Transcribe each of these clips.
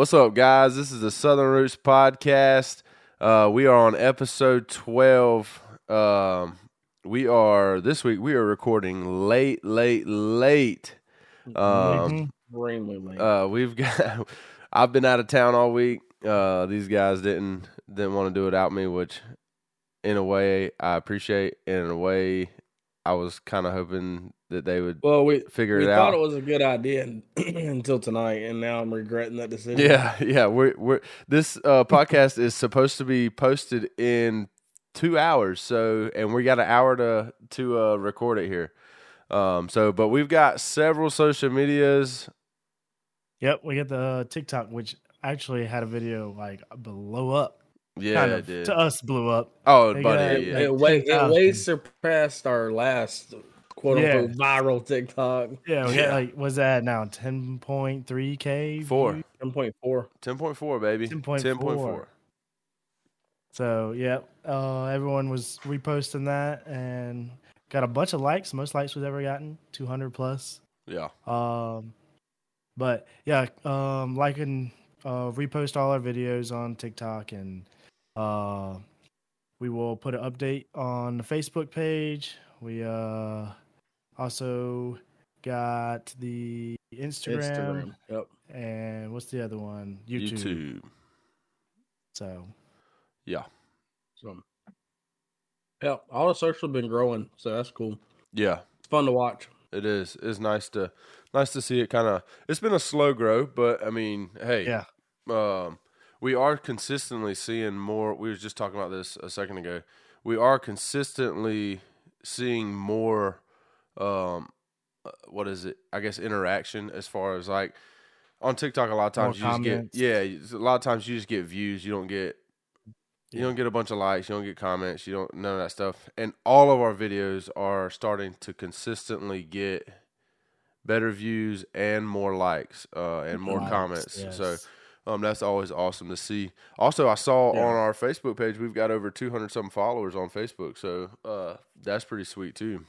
What's up, guys? This is the Southern Roots Podcast. Uh, we are on episode 12. Um, we are, this week, we are recording late, late, late. Um, Extremely late. uh, we've got, I've been out of town all week. Uh, these guys didn't, didn't want to do it without me, which in a way I appreciate. And in a way, I was kind of hoping that they would well, we figure we it thought out. it was a good idea until tonight, and now I'm regretting that decision. Yeah, yeah. We're we're this uh, podcast is supposed to be posted in two hours. So, and we got an hour to to uh, record it here. Um. So, but we've got several social medias. Yep, we got the TikTok, which actually had a video like blow up. Yeah, kind of did. to us blew up. Oh, They buddy. got, yeah. like, It way it way surpassed our last quote Yeah. unquote viral TikTok. Yeah, we Yeah. like what's that now? Ten point three k Four. Ten point four. Ten point four, baby. 10.4. 10.4. So yeah, uh, everyone was reposting that and got a bunch of likes. Most likes we've ever gotten, two hundred plus. Yeah. Um, but yeah, um, like and uh, repost all our videos on TikTok, and uh, we will put an update on the Facebook page. We uh, also got the Instagram, Instagram. Yep. and what's the other one? YouTube. YouTube. So Yeah. So yeah, all the social have been growing, so that's cool. Yeah. It's fun to watch. It is. It's nice to nice to see it kind of. It's been a slow grow, but I mean, hey, yeah, um, we are consistently seeing more. We were just talking about this a second ago. We are consistently seeing more. Um, uh, what is it? I guess interaction as far as like on TikTok. A lot of More times you just get yeah. A lot of times you just get views. You don't get you don't get a bunch of likes. You don't get comments. You don't none of that stuff. And all of our videos are starting to consistently get better views and more likes uh, and more Likes, comments. So yes. Um, that's always awesome to see. Also, I saw Yeah. on our Facebook page we've got over 200 some followers on Facebook. So uh, that's pretty sweet too.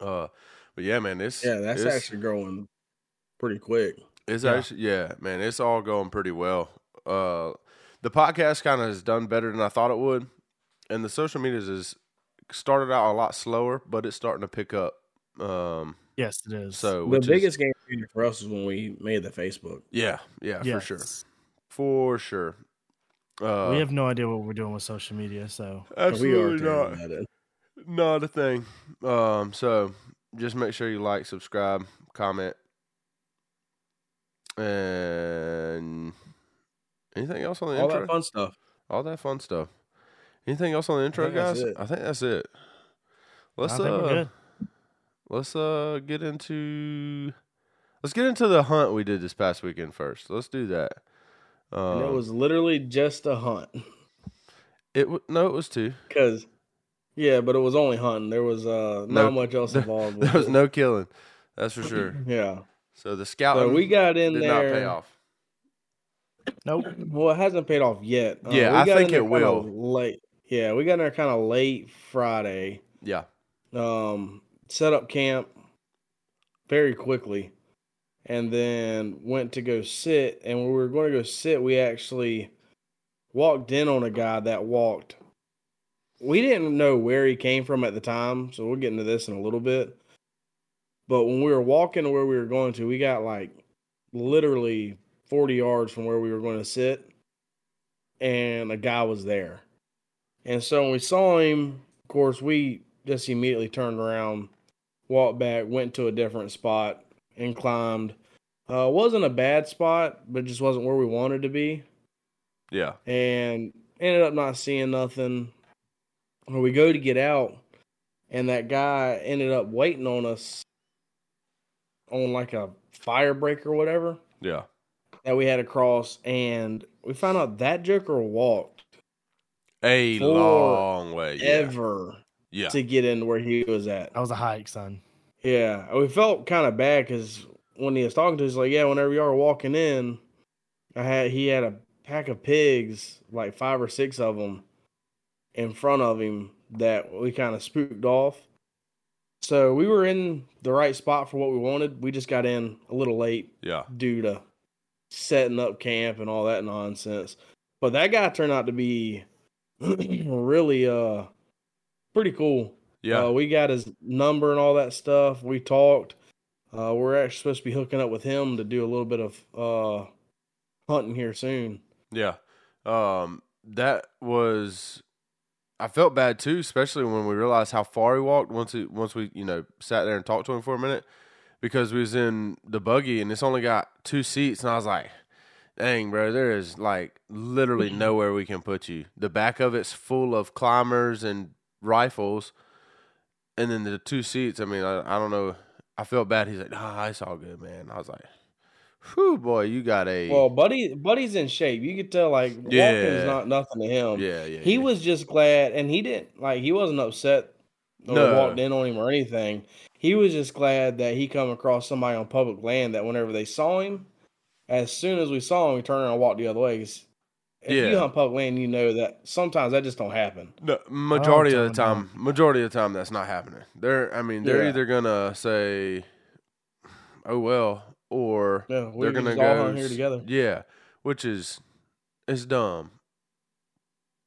Uh, but yeah, man, this Yeah, that's it's, actually growing pretty quick. it's Yeah. actually yeah, man, it's all going pretty well. Uh, the podcast kind of has done better than I thought it would, and the social medias is started out a lot slower, but it's starting to pick up. Um, yes, it is. so The which is- biggest game changer for us is when we made the Facebook. yeah, yeah, yes. for sure, for sure. Uh, we have no idea what we're doing with social media, so we are absolutely terrible not. at it. Not a thing. Um, so just make sure you like, subscribe, comment, and anything else on the All intro? that fun stuff. All that fun stuff. Anything else on the intro, think that's guys? I think that's it. Let's I think uh, we're good. Let's uh get into let's get into the hunt we did this past weekend first. Let's do that. Um, And it was literally just a hunt. it w- no, it was two. Cause yeah, but it was only hunting. There was uh No, not much else involved. There was it. no killing. That's for sure. Yeah. So the scout So we got in did there. not pay off. Nope. Well, it hasn't paid off yet. Uh, Yeah, we I got think in there it kinda will. Late. Yeah, we got in there kind of late Friday. Yeah. Um, set up camp very quickly, and then went to go sit. And when we were going to go sit, we actually walked in on a guy that walked. We didn't know where he came from at the time, so we'll get into this in a little bit. But when we were walking to where we were going to, we got like literally 40 yards from where we were going to sit, and a guy was there. And so when we saw him, of course, we just immediately turned around, walked back, went to a different spot, and climbed. Uh, wasn't a bad spot, but just wasn't where we wanted to be Yeah. and ended up not seeing nothing. When we go to get out, and that guy ended up waiting on us on like a fire break or whatever Yeah. that we had to cross, and we found out that Joker walked A long way. Ever yeah. To get in where he was at. That was a hike, son. Yeah, we felt kind of bad because when he was talking to us, like, yeah, whenever you were walking in, I had he had a pack of pigs, like five or six of them, in front of him that we kind of spooked off. So we were in the right spot for what we wanted. We just got in a little late Yeah. due to setting up camp and all that nonsense. But that guy turned out to be really uh pretty cool. Yeah. Uh, we got his number and all that stuff. We talked. Uh, we're actually supposed to be hooking up with him to do a little bit of uh, hunting here soon. Yeah. Um, that was I felt bad too, especially when we realized how far he walked once he once we, you know, sat there and talked to him for a minute because we was in the buggy and it's only got two seats and I was like, Dang, bro, there is like literally nowhere we can put you. The back of it's full of climbers and rifles. And then the two seats, I mean, I, I don't know. I felt bad. He's like, nah, it's all good, man. I was like, whew, boy, you got a. Well, buddy, buddy's in shape. You could tell like Yeah. walking's not nothing to him. yeah, yeah. He yeah. was just glad, and he didn't like he wasn't upset or No. walked in on him or anything. He was just glad that he come across somebody on public land that whenever they saw him, as soon as we saw him, we turned around and walked the other way. 'Cause If you Yeah. hunt public land, you know that sometimes that just don't happen. No, majority of the telling time, majority of the time, that's not happening. They're, I mean, they're Yeah. either gonna say, "Oh well," or Yeah, they're gonna go here together. Yeah, which is is dumb.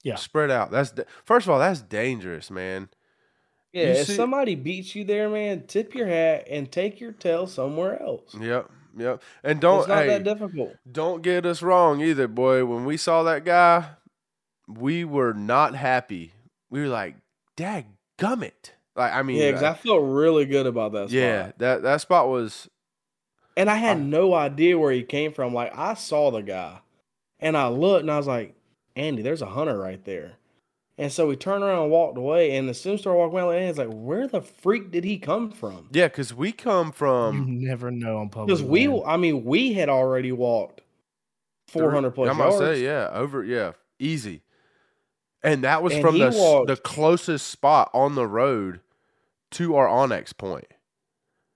Yeah. spread out. That's first of all, that's dangerous, man. Yeah, You if see- somebody beats you there, man, tip your hat and take your tail somewhere else. Yep, yep. And don't it's not hey, that difficult. don't get us wrong either, boy. When we saw that guy, we were not happy. We were like, "Dag gummit!" Like, I mean, Yeah, because I uh, felt really good about that. Spot. yeah, that that spot was And I had I- no idea where he came from. Like I saw the guy, and I looked, and I was like, "Andy, there's a hunter right there." And so we turned around and walked away. And as soon as we started walking around, and it's like, "Where the freak did he come from?" yeah, because we come from. you never know on public. Because we. I mean, we had already walked four hundred plus I'm gonna yards. say, yeah, over, yeah, easy. And that was And from the walked- the closest spot on the road to our onX point.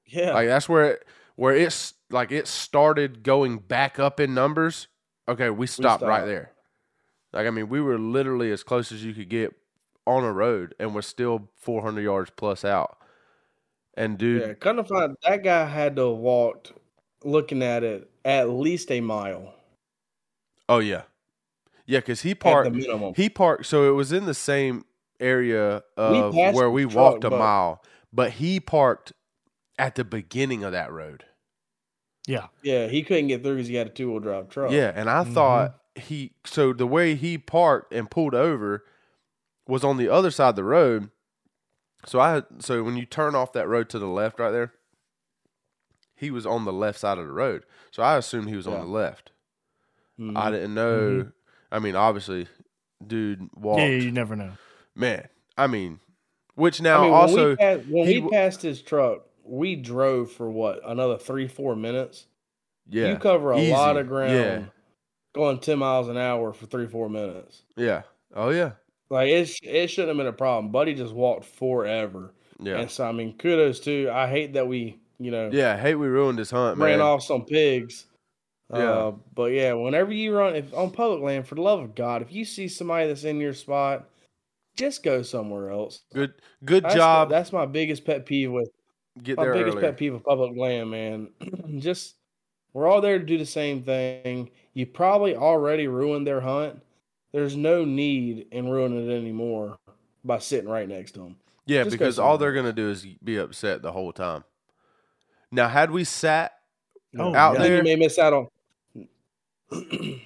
yeah, Like that's where it, where it's like it started going back up in numbers. Okay, we stopped, right stopped. there. Like I mean, we were literally as close as you could get on a road, and we're still 400 yards plus out. And dude, yeah. Kind of find that guy had to have walked, looking at it, at least a mile oh yeah, yeah, because he at the parked. minimum. He parked, so it was in the same area of passed where the we truck, walked a but- mile, but he parked at the beginning of that road. yeah, yeah, he couldn't get through because he had a two wheel drive truck. Yeah, and I Mhm. thought he so the way he parked and pulled over was on the other side of the road. So I so when you turn off that road to the left right there, he was on the left side of the road. So I assumed he was on the left. Mhm. I didn't know. I mean, obviously, dude walked. yeah, you never know. Man, I mean, which I now mean, when also we passed, when he we passed his truck, we drove for what another three four minutes. yeah you cover a lot of ground Yeah, going ten miles an hour for three four minutes. yeah. Oh yeah, Like it, it shouldn't have been a problem. Buddy just walked forever, yeah, and so I mean, kudos to. I hate that we, you know, yeah. I hate we ruined this hunt, ran man. off some pigs. Yeah. Uh, but yeah, whenever you run if on public land, for the love of God, if you see somebody that's in your spot, just go somewhere else. Good, good That's job. The, that's my biggest pet peeve with Get my biggest earlier. pet peeve of public land, man. just we're all there to do the same thing. You probably already ruined their hunt. There's no need in ruining it anymore by sitting right next to them. Yeah, Just because all they're gonna do is be upset the whole time. Now, had we sat Oh, out yeah. Then there, you may miss out on.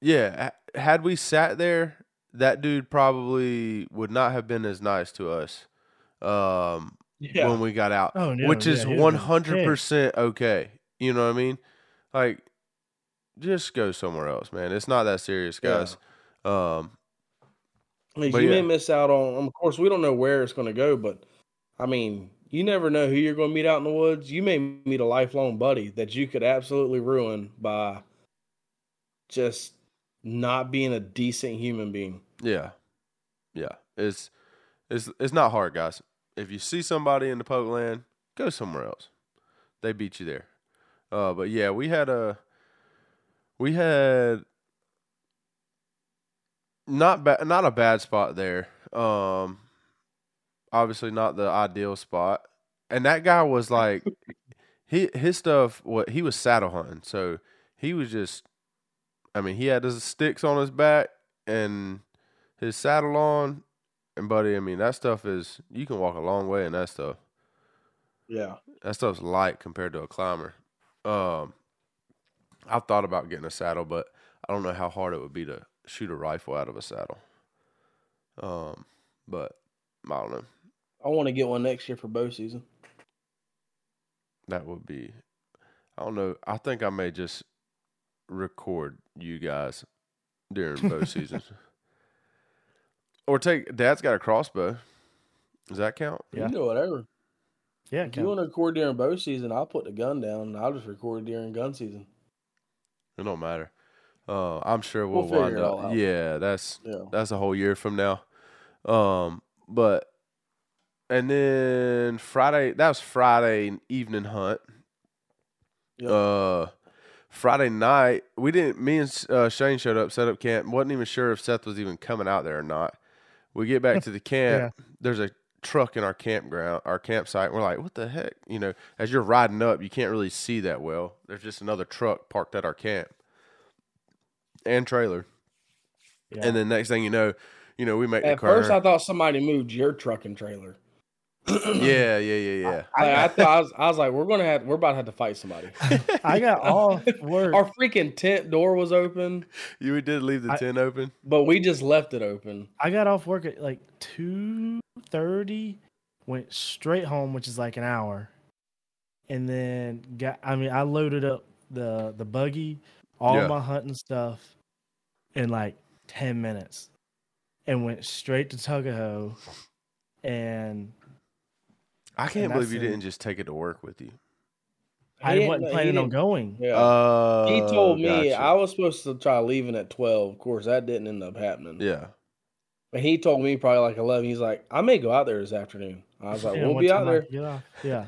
yeah, had we sat there, that dude probably would not have been as nice to us um, yeah, when we got out, Oh, no, which is yeah, he would've one been hundred percent okay. You know what I mean? Like, just go somewhere else, man. It's not that serious, Yeah. guys. Um, I mean, you yeah. may miss out on. Of course, we don't know where it's going to go, but I mean, you never know who you're going to meet out in the woods. You may meet a lifelong buddy that you could absolutely ruin by just not being a decent human being. Yeah, yeah. It's it's it's not hard, guys. If you see somebody in the poke land, go somewhere else. They beat you there. Uh, but yeah, we had a we had not bad, not a bad spot there. Um, obviously not the ideal spot. And that guy was like, he his stuff. What he was saddle hunting, so he was just. I mean, he had his sticks on his back and his saddle on, and buddy, I mean that stuff is you can walk a long way in that stuff. Yeah. That stuff's light compared to a climber. Um, I've thought about getting a saddle, but I don't know how hard it would be to shoot a rifle out of a saddle. Um, but I don't know. I want to get one next year for bow season. That would be. I don't know. I think I may just record you guys during bow season, or take. Dad's got a crossbow. Does that count? You Yeah. can do whatever. Yeah, If you want to record during bow season, I'll put the gun down and I'll just record during gun season. It don't matter. Uh, I'm sure we'll, We'll wind it all up. out. Yeah, that's Yeah. that's a whole year from now. Um, but and then Friday that was Friday evening hunt. Yep. Uh, Friday night we didn't. Me and uh, Shane showed up, set up camp. wasn't even sure if Seth was even coming out there or not. We get back to the camp. There's a truck in our campground, our campsite. We're like, what the heck? You know, as you're riding up, you can't really see that well. There's just another truck parked at our camp and trailer. Yeah. And then next thing you know, you know, we make the At first, I thought somebody moved your truck and trailer. yeah, yeah, yeah, yeah. I, I thought I was, I was like, we're gonna have, we're about to have to fight somebody. I got off work. Our freaking tent door was open, you did leave the I- tent open. but we just left it open. I got off work at like two thirty, went straight home, which is like an hour, and then got. I mean, I loaded up the the buggy, all Yeah. my hunting stuff, in like ten minutes, and went straight to Tuckahoe, and I can't believe you in- didn't just take it to work with you. I He wasn't planning on going. Yeah. Uh, he told me gotcha. I was supposed to try leaving at twelve. Of course, that didn't end up happening. Yeah. But he told me probably like eleven. He's like, I may go out there this afternoon. I was like, Yeah, we'll be out there. Get off. Yeah.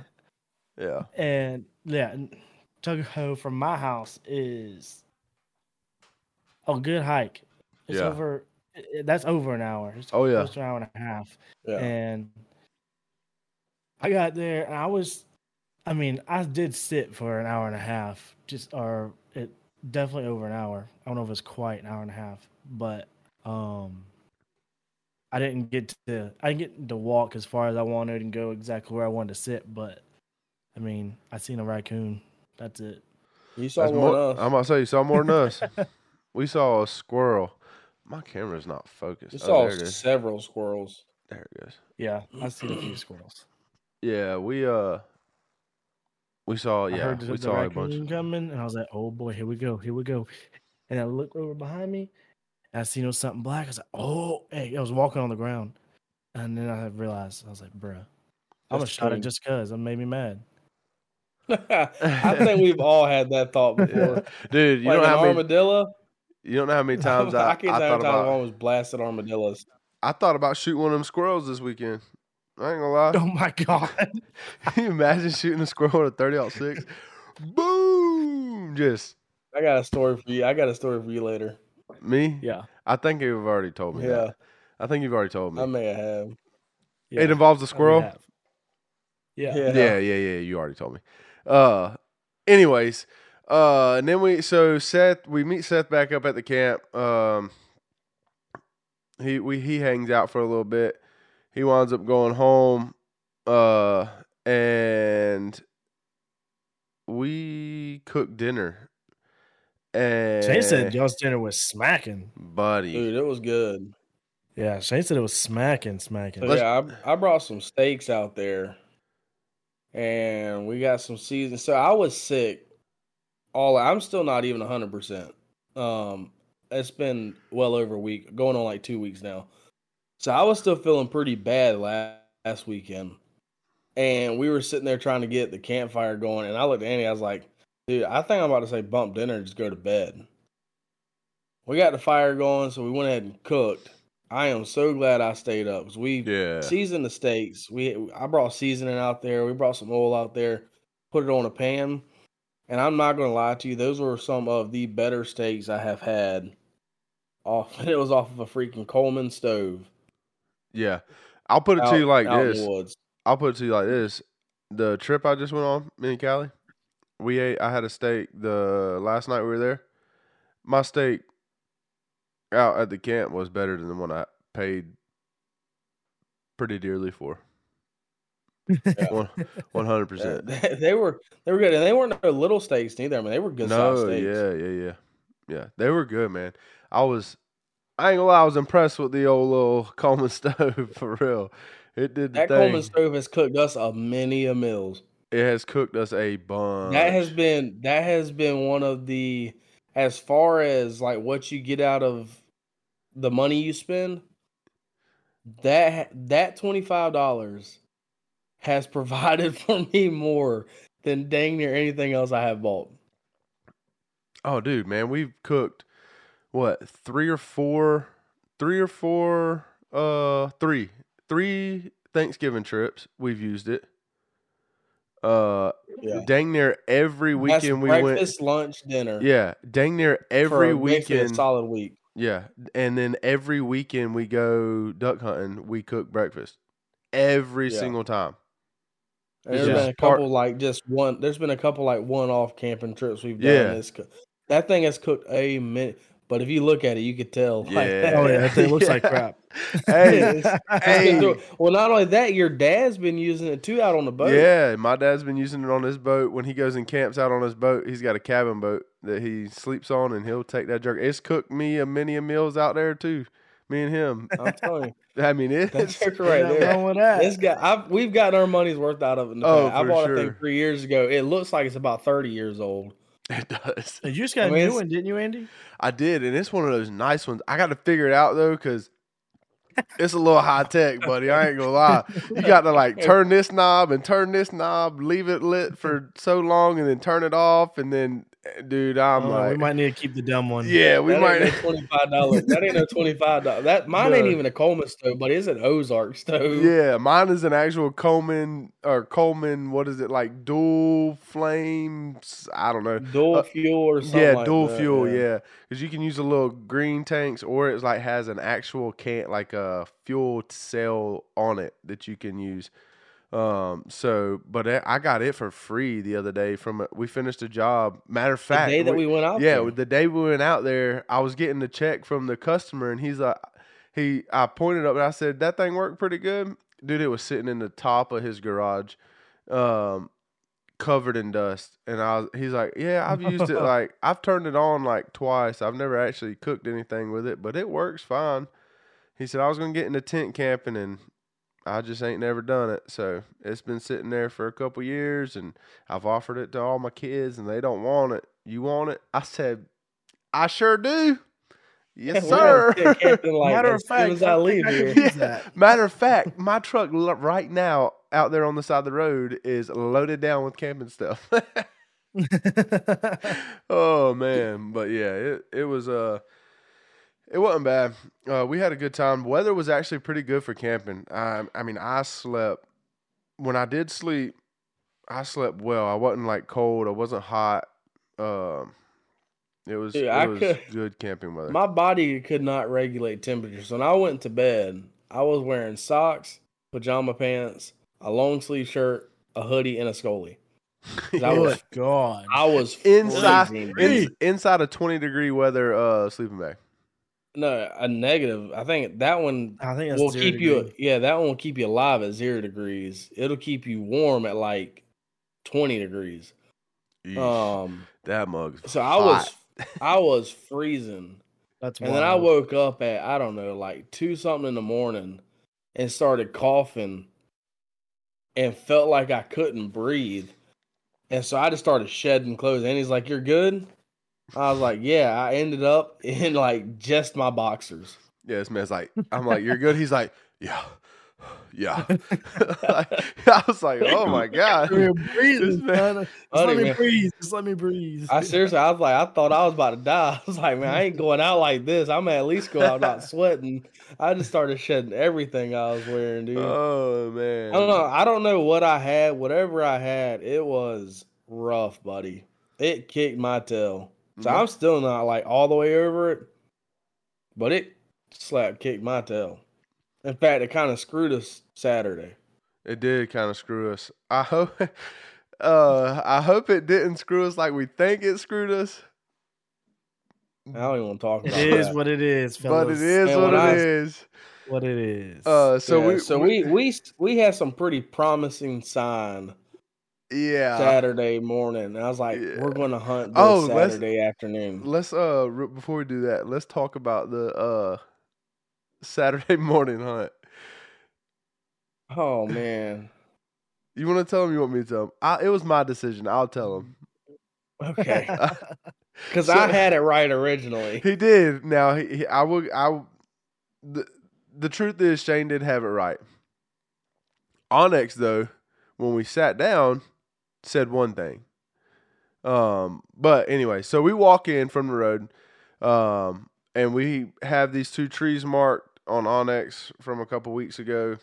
Yeah. And yeah, and Tuckahoe from my house is a good hike. It's Yeah. over. That's over an hour. It's Oh, yeah. close to an hour and a half. Yeah. And I got there, and I was, I mean, I did sit for an hour and a half, just or it definitely over an hour. I don't know if it's quite an hour and a half, but um, I didn't get to I didn't get to walk as far as I wanted and go exactly where I wanted to sit. But I mean, I seen a raccoon. That's it. You saw That's more, of us. I'm about to say you saw more than us. we saw a squirrel. My camera's not focused. You Oh, saw there it is. several squirrels. There it goes. Yeah, I seen a few squirrels. Yeah, we uh, we saw. I Yeah, heard the, we the saw a bunch. coming, and I was like, "Oh boy, here we go, here we go." And I looked over behind me, and I seen it was something black. I was like, "Oh!" Hey, I was walking on the ground, and then I realized I was like, "Bruh, I'm gonna That's shot it just cause it made me mad." I think we've all had that thought before. Dude, you like don't an know how many. armadillo. You don't know how many times I, I, can't tell thought you about. one was blasted armadillos. I thought about shooting one of them squirrels this weekend. I ain't gonna lie. Oh my god! Can you imagine shooting a squirrel with a 30 six? Boom! Just I got a story for you. I got a story for you later. me. yeah, I think you've already told me. Yeah, that. I think you've already told me. I may have. yeah. It involves a squirrel. Yeah. Yeah. Yeah, yeah, yeah. You already told me. Uh, anyways, uh, and then we so Seth we meet Seth back up at the camp. Um, he we he hangs out for a little bit. He winds up going home. Uh, and we cooked dinner. And Shane said y'all's dinner was smacking. buddy, Dude, it was good. Yeah, Shane said it was smacking, smacking. So, yeah, I, I brought some steaks out there, and we got some season. So I was sick. All I'm still not even hundred percent. Um, it's been well over a week, going on like two weeks now. So I was still feeling pretty bad last, last weekend, and we were sitting there trying to get the campfire going. And I looked at Andy. I was like, "Dude, I think I'm about to say bump dinner and just go to bed." We got the fire going, so we went ahead and cooked. I am so glad I stayed up because we yeah, seasoned the steaks. We I brought seasoning out there. We brought some oil out there, put it on a pan, and I'm not gonna lie to you, those were some of the better steaks I have had. Off it was off of a freaking Coleman stove. Yeah. I'll put it out- to you like this. woods. I'll put it to you like this: the trip I just went on, me and Callie, we ate. I had a steak the last night we were there. My steak out at the camp was better than the one I paid pretty dearly for. One hundred percent. They, were they were good, and they weren't no little steaks neither. I mean, they were good No, steaks. yeah, yeah, yeah, yeah. They were good, man. I was, I ain't gonna lie, I was impressed with the old little Coleman stove for real. It did the That thing. Coleman stove has cooked us a many a meals. it has cooked us a bun. That has been that has been one of the as far as like what you get out of the money you spend. That that twenty five dollars has provided for me more than dang near anything else I have bought. Oh, dude, man, we've cooked what three or four, three or four, uh, three, three Thanksgiving trips. We've used it. Uh, Yeah. dang near every That's weekend we went. breakfast, lunch, dinner. Yeah, dang near every a- basically a weekend. solid week. Yeah, and then every weekend we go duck hunting. We cook breakfast every Yeah. single time. There's been a part- couple like just one. There's been a couple like one-off camping trips we've done. Yeah. Co- that thing has cooked a minute, but if you look at it, you could tell. Like, Yeah. Oh yeah, that thing looks like crap. Hey, It's- it's hey. well, not only that, your dad's been using it too out on the boat. Yeah, my dad's been using it on his boat. When he goes and camps out on his boat, he's got a cabin boat that he sleeps on, and he'll take that jerk. It's cooked me a many a meals out there too. Me and him. I'm telling you, I mean, that's it's joke right there. wrong with that. This guy, I've, we've gotten our money's worth out of it. In the Oh, past. I for bought a sure. thing three years ago. It looks like it's about thirty years old. It does. You just got I a mean, new one, didn't you, Andy? I did, and it's one of those nice ones. I got to figure it out though, because it's a little high tech, buddy. I ain't gonna lie. You got to like turn this knob and turn this knob, leave it lit for so long, and then turn it off, and then, dude, I'm Oh, like, we might need to keep the dumb one. yeah, we that might. ain't no twenty five dollars. That ain't no twenty five dollars. That mine ain't even a Coleman stove, but it's an Ozark stove. Yeah, mine is an actual Coleman or Coleman. What is it like? Dual flames? I don't know. dual Uh, fuel or something. yeah, like dual that, fuel. Yeah, because you can use a little green tanks, or it's like has an actual can like a fuel cell on it that you can use. Um. So, but I got it for free the other day from we finished a job. Matter of fact, The day that we went out. yeah, there. the day we went out there, I was getting the check from the customer, and he's like, he, I pointed up and I said, that thing worked pretty good, dude. It was sitting in the top of his garage, um, covered in dust, and I was, he's like, yeah, I've used it like I've turned it on like twice. I've never actually cooked anything with it, but it works fine. He said I was gonna get into tent camping and. I just ain't never done it, so it's been sitting there for a couple years, and I've offered it to all my kids, and they don't want it. You want it? I said, I sure do. Yes, sir. like, Matter of fact, soon as I leave here. could use that. Matter of fact, my truck right now out there on the side of the road is loaded down with camping stuff. oh man, but yeah, it it was uh it wasn't bad. Uh, we had a good time. Weather was actually pretty good for camping. I I mean, I slept when I did sleep. I slept well. I wasn't like cold. I wasn't hot. Um, it was Dude, it was could- good camping weather. My body could not regulate temperature. So when I went to bed, I was wearing socks, pajama pants, a long sleeve shirt, a hoodie, and a scully. 'Cause I was Good God. I was inside in, inside a twenty degree weather uh sleeping bag. No a negative. I think that one I think that's will zero keep you. Yeah, that one will keep you alive at zero degrees. It'll keep you warm at like twenty degrees. Eesh, Um, that mug's so I was. I was freezing. That's And then I woke up at I don't know, like two something in the morning, and started coughing, and felt like I couldn't breathe, and so I just started shedding clothes. And he's like, "You're good." I was like, "Yeah." I ended up in like just my boxers. Yeah, this man's like, I'm like, you're good. He's like, yeah, yeah. Like, I was like, oh my god. We're This breathing, man- Just Buddy, let me man. breathe. Just let me breathe. I seriously, I was like, I thought I was about to die. I was like, man, I ain't going out like this. I'm at least go out not sweating. I just started shedding everything I was wearing, dude. Oh man. I don't know. I don't know what I had. Whatever I had, it was rough, buddy. It kicked my tail. So Mhm. I'm still not like all the way over it, but it slap kicked my tail. In fact, it kind of screwed us Saturday. It did kind of screw us. I hope. Uh, I hope it didn't screw us like we think it screwed us. I don't even want to talk about is that. what it is, But it is And what when it I- is. what it is. Uh, so Yeah, we so we, we we had some pretty promising sign yeah. Saturday morning. And I was like, Yeah. we're going to hunt this Oh, let's- Saturday afternoon. Let's uh before we do that, let's talk about the uh Saturday morning hunt. Oh man. You want to tell him? You want me to tell him? I, it was my decision. I'll tell him. Okay. Because So- I had it right originally. He did. Now he, he I will. I the the truth is Shane did have it right. onX though, when we sat down, said one thing. Um, but anyway, so we walk in from the road, um, and we have these two trees marked on onX from a couple weeks ago.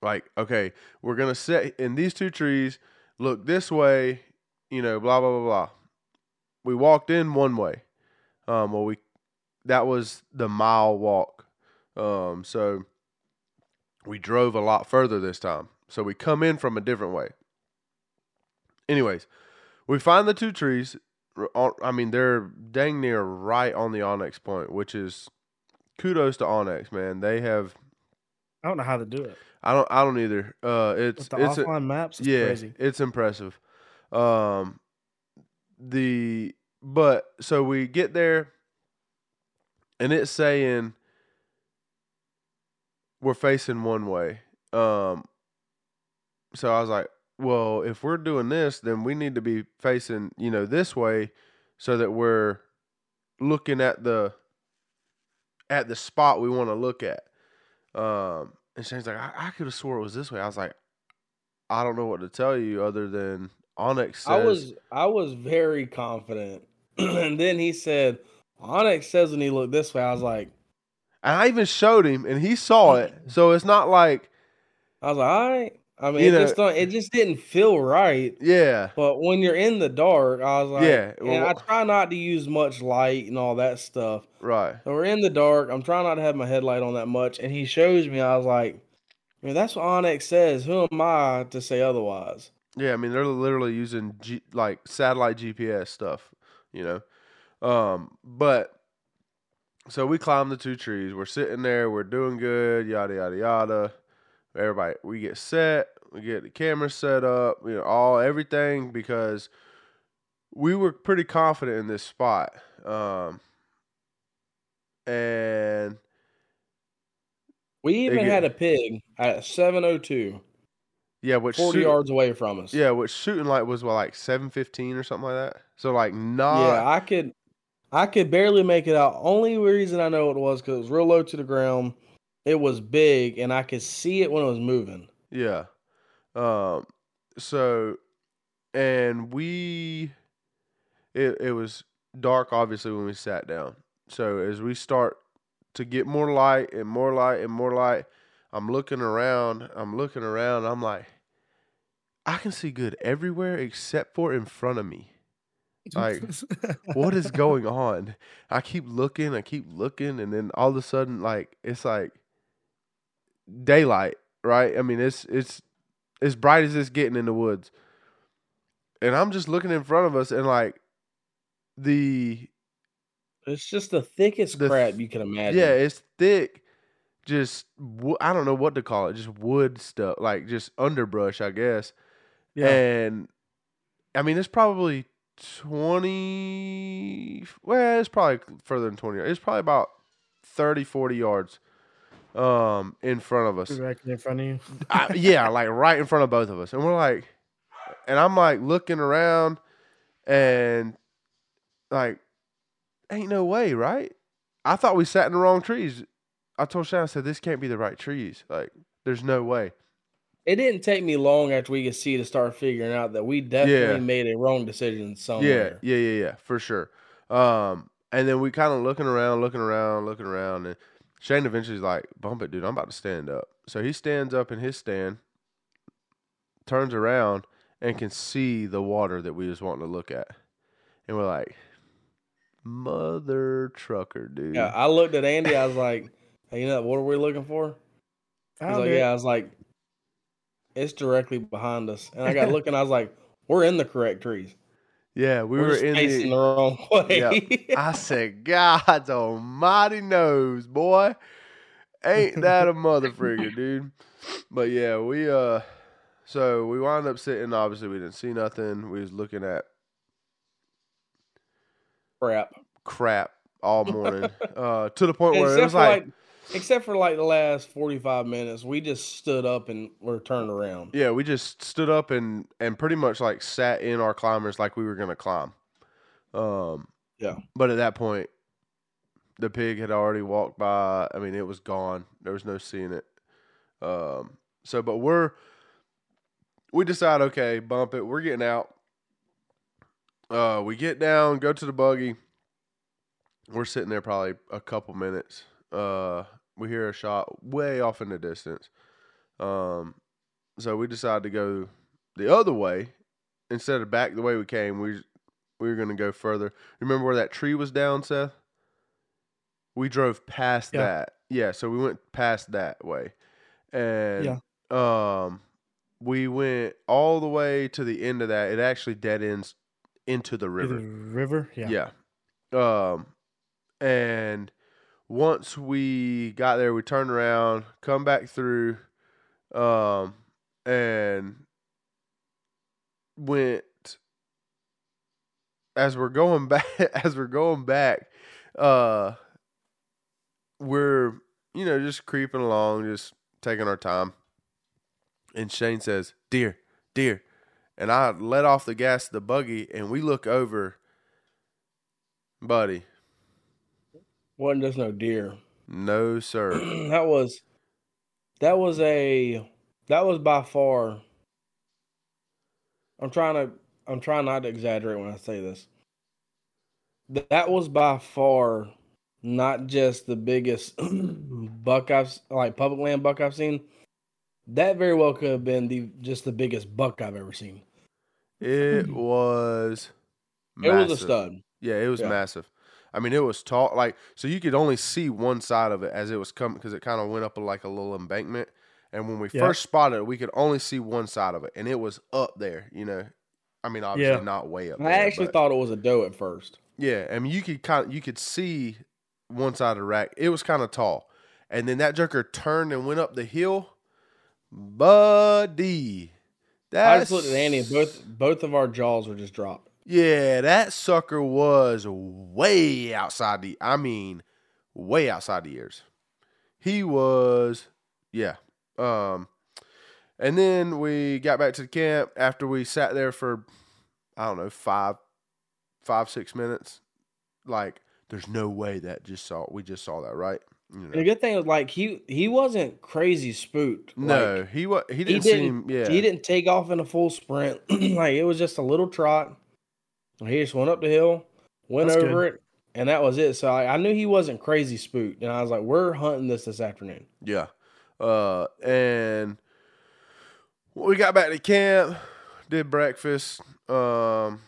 Like, okay, we're gonna sit in these two trees, look this way, you know, blah blah blah blah. We walked in one way. Um, well, we that was the mile walk. Um, so we drove a lot further this time. So we come in from a different way. Anyways, we find the two trees. I mean, they're dang near right on the onX point, which is kudos to onX, man. They have. I don't know how to do it. I don't. I don't either. Uh, it's With the it's a- offline maps, it's yeah, crazy. it's impressive. Um, the but so we get there, and it's saying we're facing one way. Um, so I was like, well, if we're doing this, then we need to be facing you know this way, so that we're looking at the at the spot we want to look at. Um, and Shane's like, I, I could have swore it was this way. I was like, I don't know what to tell you other than onX says. I was I was very confident. and then he said, onX says when he looked this way, I was like, and I even showed him, and he saw it. So it's not like, I was like, all right. I mean, You it know- just don't, it just didn't feel right. yeah, But when you're in the dark, I was like, Yeah, and I try not to use much light and all that stuff. right. So we're in the dark. I'm trying not to have my headlight on that much. And he shows me, I was like, I mean, that's what onX says. Who am I to say otherwise? Yeah, I mean they're literally using G, like satellite GPS stuff, you know. Um, but so we climb the two trees. We're sitting there. We're doing good. Yada yada yada. Everybody, we get set. We get the camera set up. You know, all everything because we were pretty confident in this spot. Um, and We even get- had a pig at 702, yeah, which 40 shoot- yards away from us. Yeah, which shooting light was what, like seven fifteen or something like that. So like not yeah, I could, I could barely make it out. Only reason I know it was because it was real low to the ground. It was big, and I could see it when it was moving. Yeah. Um so and we it it was dark obviously when we sat down. So as we start to get more light and more light and more light, I'm looking around, I'm looking around, I'm like I can see good everywhere except for in front of me. Like, what is going on? I keep looking, I keep looking, and then all of a sudden, like it's like daylight, right? I mean, it's it's as bright as it's getting in the woods, and I'm just looking in front of us, and like the It's just the thickest The crap you can imagine. yeah, it's thick, just I don't know what to call it, just wood stuff, like just underbrush, I guess. yeah. And I mean, it's probably 20, well, it's probably further than 20. It's probably about 30, 40 yards um, in front of us. directly in front of you. I, yeah, like right in front of both of us. And we're like, and I'm like looking around and like, ain't no way, right? I thought we sat in the wrong trees. I told Shannon, I said, this can't be the right trees. Like, there's no way. It didn't take me long after we could see to start figuring out that we definitely Yeah. made a wrong decision Yeah, somewhere. yeah, yeah, yeah, for sure. Um, and then we kind of looking around, looking around, looking around, and Shane eventually's like, "Bump it, dude! I'm about to stand up." So he stands up in his stand, turns around, and can see the water that we was wanting to look at, and we're like, "Mother trucker, dude!" Yeah, I looked at Andy. I was like, "Hey, you know what are we looking for?" He's Found like, it. "Yeah." I was like, it's directly behind us. And I got looking, I was like, we're in the correct trees. Yeah, we We're, were in the. the wrong way. I said, God's almighty knows, boy. Ain't that a motherfucker, dude? But yeah, we uh so we wound up sitting, obviously we didn't see nothing. We was looking at Crap. crap all morning. uh to the point where Except it was like, like, except for like the last forty five minutes, we just stood up and were turned around. yeah, we just stood up and and pretty much like sat in our climbers like we were gonna climb. Um Yeah. But at that point the pig had already walked by. I mean, it was gone. There was no seeing it. Um so but we're we decide okay, bump it. We're getting out. Uh we get down, go to the buggy. We're sitting there probably a couple minutes. Uh we hear a shot way off in the distance. Um so we decided to go the other way instead of back the way we came. We we were going to go further. Remember where that tree was down, Seth? We drove past Yeah. that. Yeah, so we went past that way. And um we went all the way to the end of that. It actually dead ends into the river. The river. Yeah. Yeah. Um, and once we got there, we turned around, come back through, um, and went as we're going back. As we're going back, uh, we're you know just creeping along, just taking our time. And Shane says, "Deer, deer," and I let off the gas of the buggy, and we look over, buddy. Wasn't just no deer. No, sir. that was that was a that was by far I'm trying to I'm trying not to exaggerate when I say this. Th- That was by far not just the biggest buck I've like public land buck I've seen. That very well could have been the just the biggest buck I've ever seen. It was. It was a stud. Yeah, it was Yeah. massive. I mean, it was tall. Like, so you could only see one side of it as it was coming because it kind of went up like a little embankment. And when we Yeah. first spotted it, we could only see one side of it, and it was up there. You know, I mean, obviously Yeah. not way up. I there, actually but- thought it was a doe at first. Yeah, I mean, you could kind of you could see one side of the rack. It was kind of tall, and then that joker turned and went up the hill. Buddy, I that's just looked at Andy and both both of our jaws were just dropped. Yeah, that sucker was way outside the. I mean, way outside the ears. He was, yeah. Um, and then we got back to the camp after we sat there for, I don't know, five, five six minutes. Like, there's no way that just saw we just saw that, right? You know. The good thing was like he he wasn't crazy spooked. No, Like, he was. He he didn't, didn't. seem. Yeah, He didn't take off in a full sprint. like it was just a little trot. He just went up the hill, went That's over it, and that was it. So I, I knew he wasn't crazy spooked, and I was like, "We're hunting this this afternoon." Yeah. Uh, and we got back to camp, did breakfast, um,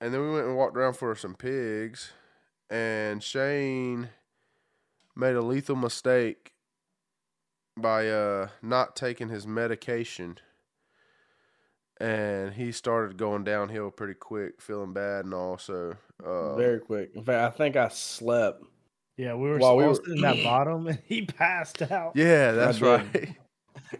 and then we went and walked around for some pigs. And Shane made a lethal mistake by uh, not taking his medication. And he started going downhill pretty quick, feeling bad and all. So, uh, Very quick. In fact, I think I slept. Yeah, we were While we were- in that bottom, and he passed out. yeah, that's right.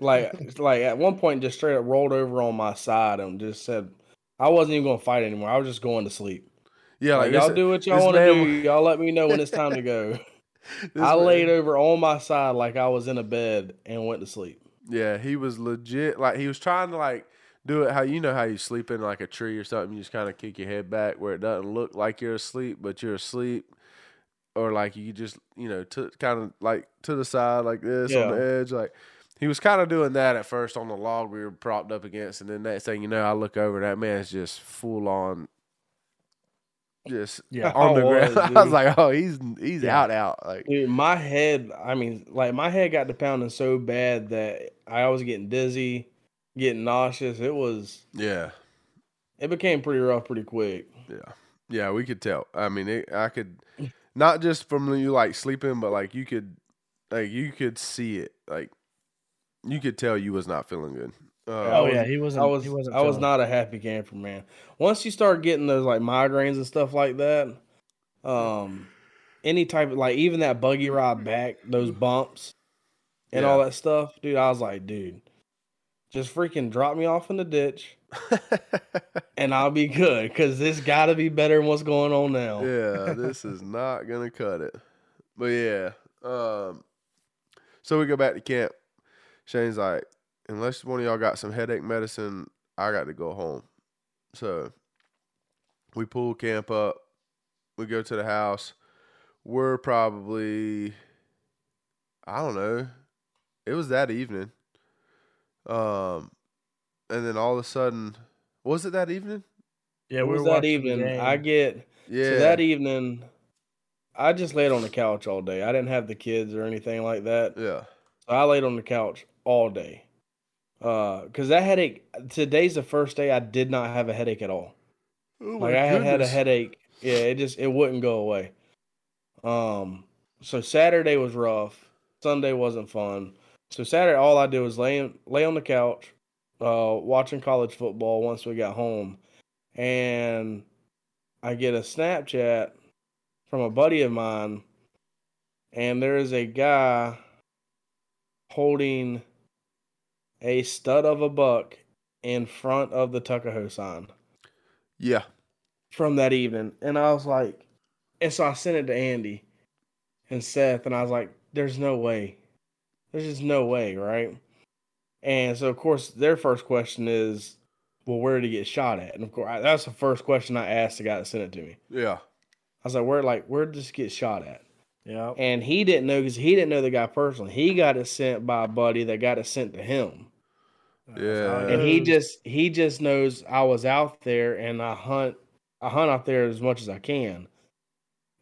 Like like at one point, just straight up rolled over on my side and just said, "I wasn't even going to fight anymore. I was just going to sleep." yeah, Like, like, y'all this- do what y'all want to man do. Y'all let me know when it's time to go. I man- laid over on my side like I was in a bed and went to sleep. Yeah, he was legit. Like he was trying to like do it how you know how you sleep in like a tree or something. You just kind of kick your head back where it doesn't look like you're asleep, but you're asleep, or like you just you know to kind of like to the side like this on the edge. Like he was kind of doing that at first on the log we were propped up against, and then next thing you know, I look over that man's just full on. Just Yeah. on the I oh, ground. I was like, "Oh, he's he's Yeah. out, out." Like, Dude, my head, I mean, like my head got to pounding so bad that I was getting dizzy, getting nauseous. It was, yeah, it became pretty rough pretty quick. Yeah, yeah, we could tell. I mean, it, I could not just from you like sleeping, but like you could, like you could see it. Like you could tell you was not feeling good. Uh, Oh was- yeah, he wasn't. I was He wasn't I was not a happy camper, man. Once you start getting those like migraines and stuff like that, um, any type of like even that buggy ride back, those bumps and all that stuff, dude. I was like, dude, just freaking drop me off in the ditch and I'll be good because this got to be better than what's going on now. yeah, this is not gonna cut it. But yeah, um, so we go back to camp. Shane's like, unless one of y'all got some headache medicine, I got to go home. So we pull camp up. We go to the house. We're probably, I don't know. It was that evening. Um, and then all of a sudden, was it that evening? Yeah, it we was that evening. I get Yeah. so that evening. I just laid on the couch all day. I didn't have the kids or anything like that. yeah. So I laid on the couch all day. Uh, cause that headache. Today's the first day I did not have a headache at all. Oh Like I had had a headache. Yeah, it just it wouldn't go away. Um, so Saturday was rough. Sunday wasn't fun. So Saturday, all I did was lay lay on the couch, uh, watching college football. Once we got home, and I get a Snapchat from a buddy of mine, and there is a guy holding a stud of a buck in front of the Tuckahoe sign Yeah. from that evening. And I was like, and so I sent it to Andy and Seth, and I was like, there's no way. There's just no way, right? And so, of course, their first question is, well, where did he get shot at? And of course, I, that's the first question I asked the guy that sent it to me. Yeah. I was like, where, like, where did this get shot at? Yeah. And he didn't know because he didn't know the guy personally. He got it sent by a buddy that got it sent to him. Yeah. and he just he just knows I was out there and I hunt I hunt out there as much as I can.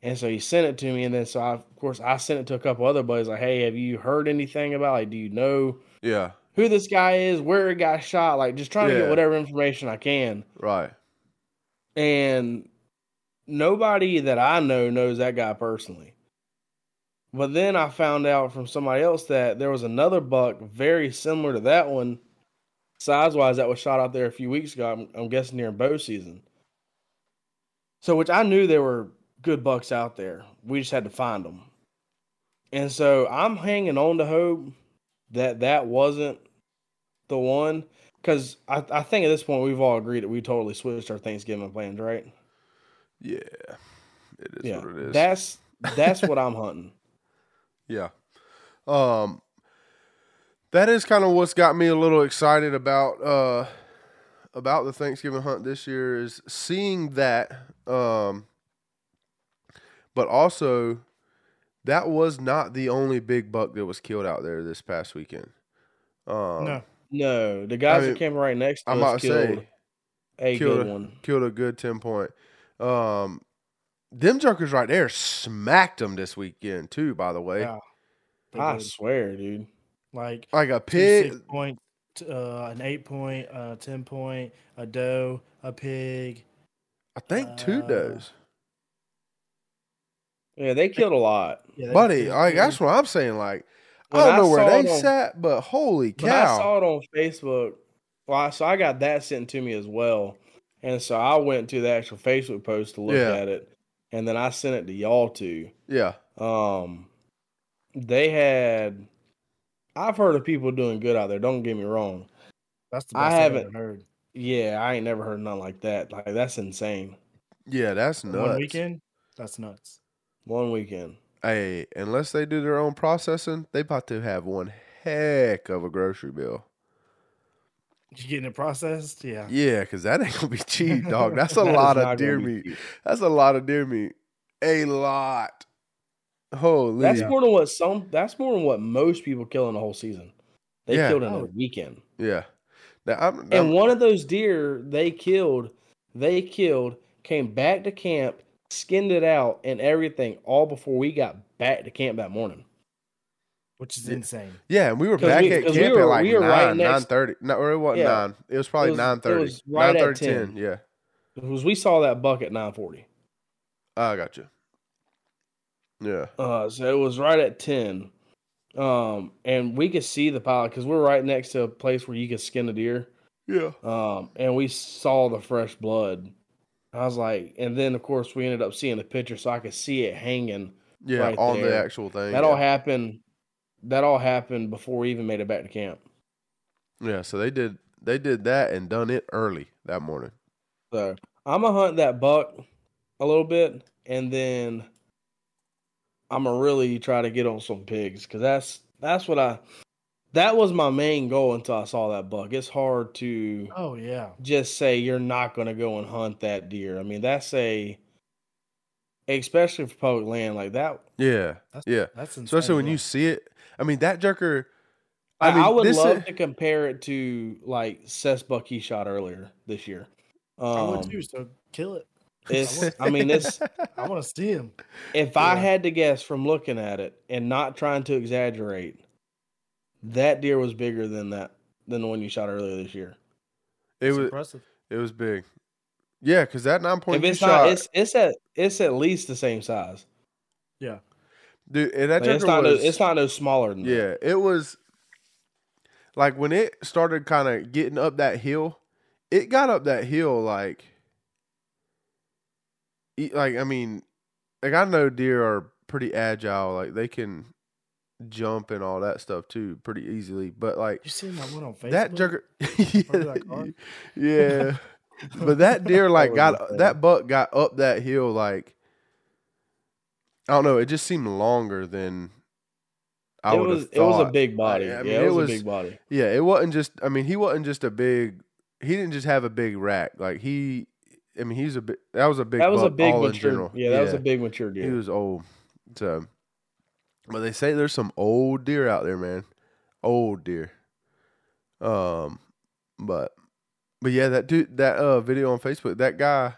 And so he sent it to me, and then so I, of course I sent it to a couple other buddies like, hey, have you heard anything about like, do you know Yeah. who this guy is, where he got shot? Like, just trying to get whatever information I can. Right. And nobody that I know knows that guy personally. But then I found out from somebody else that there was another buck very similar to that one, size wise, that was shot out there a few weeks ago. I'm, I'm guessing during bow season. So, which I knew there were good bucks out there. We just had to find them. And so I'm hanging on to hope that that wasn't the one. Because I, I think at this point we've all agreed that we totally switched our Thanksgiving plans, right? Yeah. It is yeah, what it is. that's that's what I'm hunting. Yeah. Um that is kind of what's got me a little excited about uh about the Thanksgiving hunt this year is seeing that um but also that was not the only big buck that was killed out there this past weekend. Um No. No, the guys mean, that came right next to I'm us about to killed say a killed good a- one. killed a good 10 point. Um them jokers right there smacked them this weekend too, by the way. Yeah. I did. swear, dude. Like Like a pig point, uh, an eight point, uh, ten point, a doe, a pig. I think two Uh, does. Yeah, they killed a lot. Yeah, Buddy, like that's what I'm saying. Like, When I don't I know where they on- sat, but holy When I saw it on Facebook, well, I, so I got that sent to me as well, and so I went to the actual Facebook post to look Yeah. at it, and then I sent it to y'all too. yeah, Um, they had. I've heard of people doing good out there. Don't get me wrong. That's the I best I have haven't- ever heard. Yeah, I ain't never heard nothing like that. Like that's insane. yeah, that's nuts. One weekend. That's nuts. One weekend. Hey, unless they do their own processing, they about to have one heck of a grocery bill. You getting it processed? Yeah. Yeah, because that ain't gonna be cheap, dog. That's a That is lot of deer meat. cheap. That's a lot of deer meat. A lot. Holy. That's more than what some. That's more than what most people kill in a whole season. They Yeah. killed in a Oh. weekend. yeah. Now, I'm, I'm- And one of those deer they killed, they killed, came back to camp, skinned it out, and everything, all before we got back to camp that morning. Which is insane. yeah, and we were back we- at 'cause we camp were- at like we were right nine, next- nine thirty. No, or it wasn't Yeah. nine. It was probably It was- nine thirty. was right Nine at thirty, 10. ten. Yeah, Because we saw that buck at nine forty. I got you. Yeah, Uh, so it was right at ten, Um, and we could see the pilot because we're right next to a place where you could skin a deer. Yeah. Um, and we saw the fresh blood. I was like, and then of course we ended up seeing the picture, so I could see it hanging. Yeah, Right on the actual thing. That yeah. all happened. That all happened before we even made it back to camp. Yeah, so they did they did that and done it early that morning. So I'm gonna hunt that buck a little bit, and then I'm gonna really try to get on some pigs because that's that's what I. That was my main goal until I saw that buck. It's hard to Oh yeah. just say you're not gonna go and hunt that deer. I mean, that's a, especially for public land like that. Yeah. That's, Yeah. That's insane, Especially when you see it. I mean, that jerker I, I mean, I would this love is- to compare it to like Seth's buck he shot earlier this year. Um, I would too. So kill it. It's, I mean, this. I want to see him. If I had to guess from looking at it and not trying to exaggerate, that deer was bigger than that than the one you shot earlier this year. it It's was impressive. it was big. Yeah, because that nine point If it's shot, not, it's it's at it's at least the same size. Yeah. dude, and that Like, it's jerker not no, it's not no smaller than that. Yeah, it was like when it started kind of getting up that hill, it got up that hill like like I mean, like I know deer are pretty agile, like they can jump and all that stuff too pretty easily, but like You seen that one on Facebook? that jerker Under yeah. but that deer like got that buck got up that hill like I don't know, it just seemed longer than I it would was have it was a big body. I mean, yeah, it it was, was- a big body. Yeah, it wasn't just. I mean, he wasn't just a big. He didn't just have a big rack. Like he, I mean, he's a big. That was a big. That was a big mature. Yeah, that was a big mature deer. He was old. So, but they say there's some old deer out there, man. Old deer. Um, but, but yeah, that dude, that uh video on Facebook, that guy.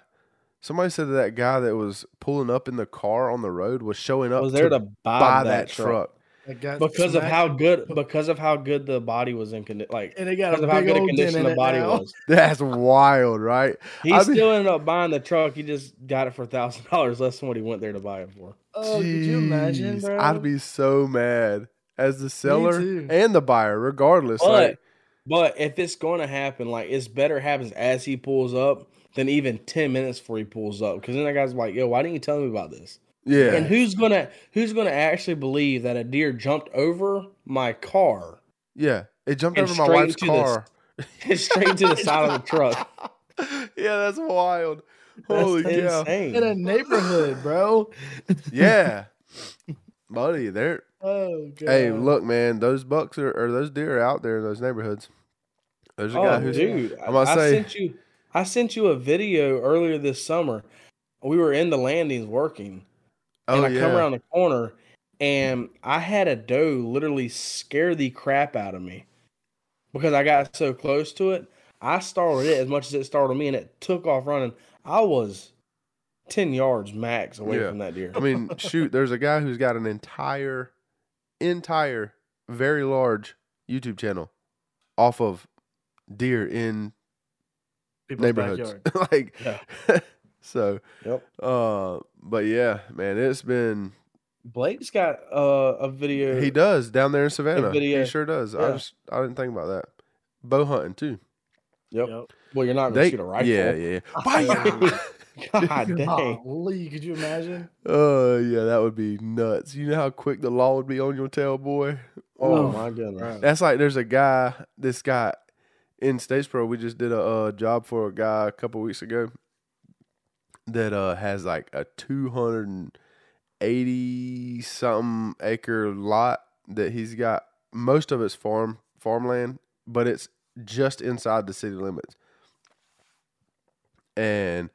Somebody said that, that guy that was pulling up in the car on the road was showing up was there to, to buy, buy that, that truck, truck. That got because of how good because of how good the body was in condition. Like and it got because a of how good a condition the body now. was. That's wild, right? He I mean- still ended up buying the truck. He just got it for thousand dollars less than what he went there to buy it for. Oh, could you imagine, bro? I'd be so mad as the seller and the buyer, regardless. But like, but if it's going to happen, like it's better happens as he pulls up than even ten minutes before he pulls up. Because then that guy's like, "Yo, why didn't you tell me about this?" Yeah, And who's gonna who's gonna actually believe that a deer jumped over my car yeah, it jumped over my wife's into the- car. and straight to the side of the truck? yeah, that's wild. That's Holy cow! insane. in a neighborhood, bro. Yeah, buddy, they're Oh god. hey, look, man, those bucks are or those deer are out there in those neighborhoods. There's a Oh, guy who's dude, I'm gonna I, say- sent you I sent you a video earlier this summer. We were in the landings working, oh and I yeah, come around the corner, and I had a doe literally scare the crap out of me because I got so close to it. I startled it as much as it startled me, and it took off running. I was ten yards max away Yeah. from that deer. I mean, shoot, there's a guy who's got an entire, entire, very large YouTube channel off of deer in People's neighborhoods. like, Yeah. so, Yep. uh, but yeah, man, it's been. Blake's got uh, a video. He does down there in Savannah. video. He sure does. I just I didn't think about that. Bow hunting too. Yep. Yep. Well, you're not gonna They, shoot a rifle. yeah, yeah. God dang. Golly, could you imagine? Oh yeah, that would be nuts. You know how quick the law would be on your tail, boy. Oh Oh, my goodness. That's like there's a guy, this guy in Statesboro. We just did a uh, job for a guy a couple weeks ago that uh, has like a 280 something acre lot that he's got. Most of it's farm farmland, but it's just inside the city limits. And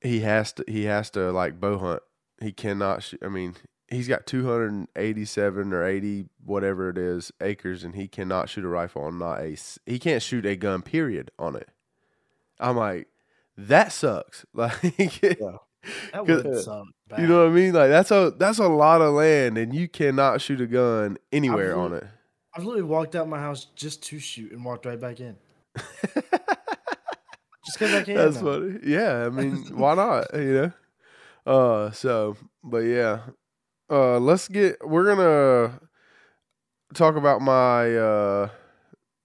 he has to he has to like bow hunt. He cannot shoot. I mean, he's got 287 or 80 whatever it is acres and he cannot shoot a rifle on not a he can't shoot a gun period on it i'm like that sucks like That 'Cause- would suck. Bad. you know what i mean like that's a that's a lot of land and you cannot shoot a gun anywhere on it I've literally walked out my house just to shoot and walked right back in. Just because I can. that's now. funny yeah i mean why not you know uh so but yeah uh, let's get. We're gonna talk about my uh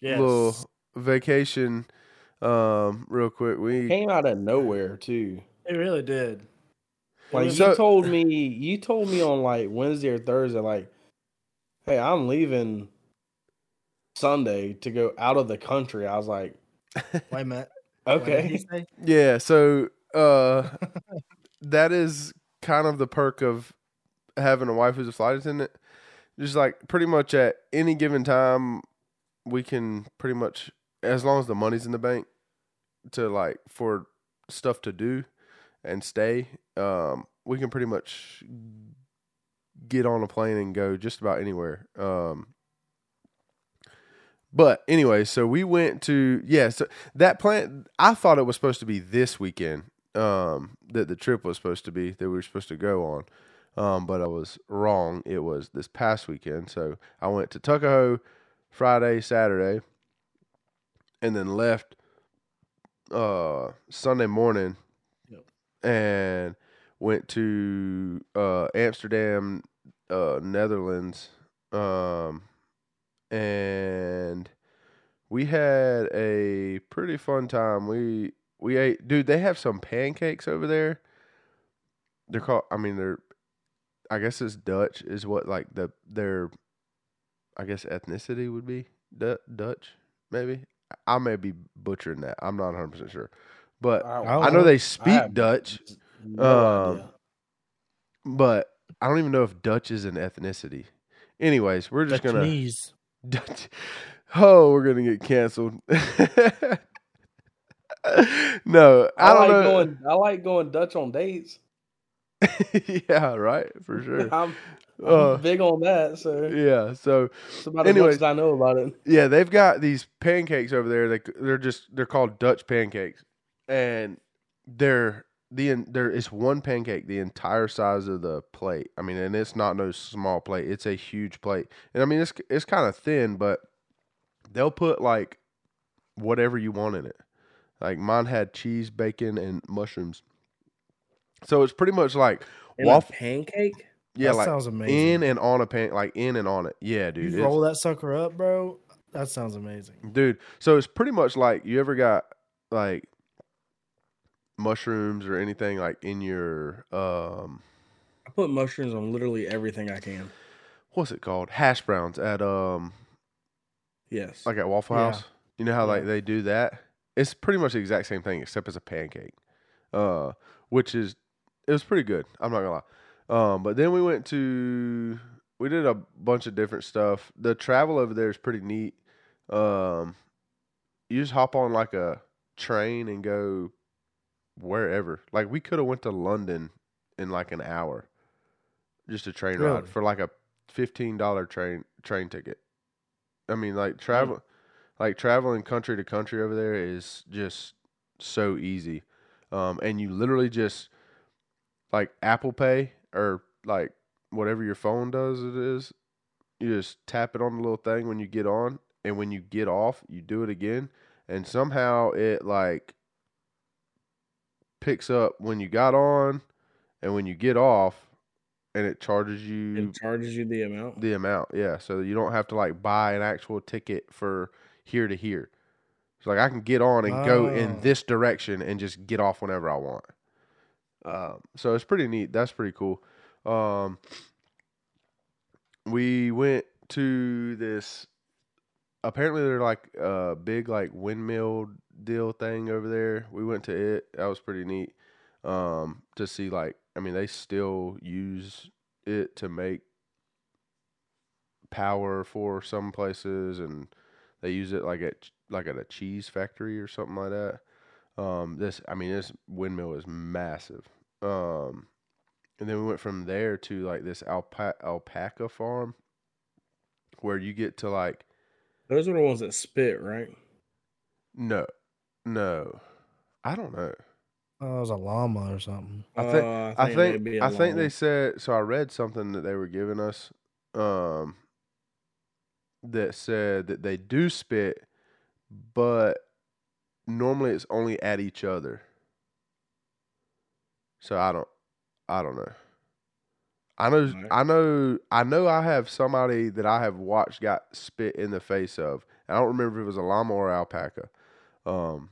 Yes. little vacation um real quick. We Came out of nowhere too. It really did. It Like So- you told me, you told me on like Wednesday or Thursday, like, "Hey, I'm leaving Sunday to go out of the country." I was like, wait a minute. What did he "Okay." yeah. So uh, that is kind of the perk of having a wife who's a flight attendant. Just like pretty much at any given time, we can pretty much, as long as the money's in the bank, to like for stuff to do and stay, um, we can pretty much get on a plane and go just about anywhere. Um, but anyway, so we went to yeah, so that plan I thought it was supposed to be this weekend. Um, that the trip was supposed to be that we were supposed to go on. Um, but I was wrong. It was this past weekend. So I went to Tuckahoe Friday, Saturday, and then left uh Sunday morning Yep. and went to uh Amsterdam, uh Netherlands. Um and we had a pretty fun time. We we ate dude, they have some pancakes over there. They're called I mean they're I guess it's Dutch is what like the their I guess ethnicity would be Du- Dutch maybe. I may be butchering that. I'm not 100% sure. But Oh, I know they speak Dutch, No Um, but I don't even know if Dutch is an ethnicity. Anyways, we're just gonna Dutch. Oh, we're gonna get canceled. no, I, I, like know. going. I like going Dutch on dates. yeah, right, for sure. I'm Uh, big on that. So yeah, so it's about anyways. as much as I know about it. yeah, they've got these pancakes over there. They they're just they're called Dutch pancakes, and they're the there is one pancake the entire size of the plate. I mean, and it's not no small plate. It's a huge plate, and I mean it's it's kind of thin, but they'll put like whatever you want in it. Like mine had cheese, bacon, and mushrooms. So it's pretty much like waffle. pancake. Yeah, that like sounds amazing. in and on a pan, like in and on it. Yeah, dude. you roll that sucker up, bro. That sounds amazing. dude. So it's pretty much like you ever got like mushrooms or anything like in your um I put mushrooms on literally everything I can. what's it called hash browns at um Yes. like at Waffle Yeah. House. You know how like they do that? It's pretty much the exact same thing except it's a pancake. Uh which is it was pretty good. I'm not gonna lie. Um but then we went to we did a bunch of different stuff. The travel over there is pretty neat. Um you just hop on like a train and go wherever. Like we could have went to London in like an hour. Just a train Really? ride for like a fifteen dollar train train ticket. I mean like travel like traveling country to country over there is just so easy. Um and you literally just like Apple Pay or like whatever your phone does it is, you just tap it on the little thing when you get on and when you get off, you do it again and somehow it like picks up when you got on and when you get off and it charges you and charges you the amount. the amount, yeah. So you don't have to like buy an actual ticket for here to here. It's like I can get on and go in Oh. this direction and just get off whenever I want. Um, so it's pretty neat. That's pretty cool. Um, we went to this. Apparently, they're like a big like windmill deal thing over there. We went to it. That was pretty neat. Um, to see like, I mean, they still use it to make power for some places, and they use it like at like at a cheese factory or something like that. Um, this, I mean, this windmill is massive. Um, and then we went from there to like this alpa- alpaca farm, where you get to like Those are the ones that spit, right? no, no, I don't know. Oh, it was a llama or something. I think Uh, I it may think be a I think they said so. I read something that they were giving us, um, that said that they do spit, but normally it's only at each other. So I don't, I don't know. I know, Right. I know, I know. I have somebody that I have watched got spit in the face of. I don't remember if it was a llama or alpaca, um,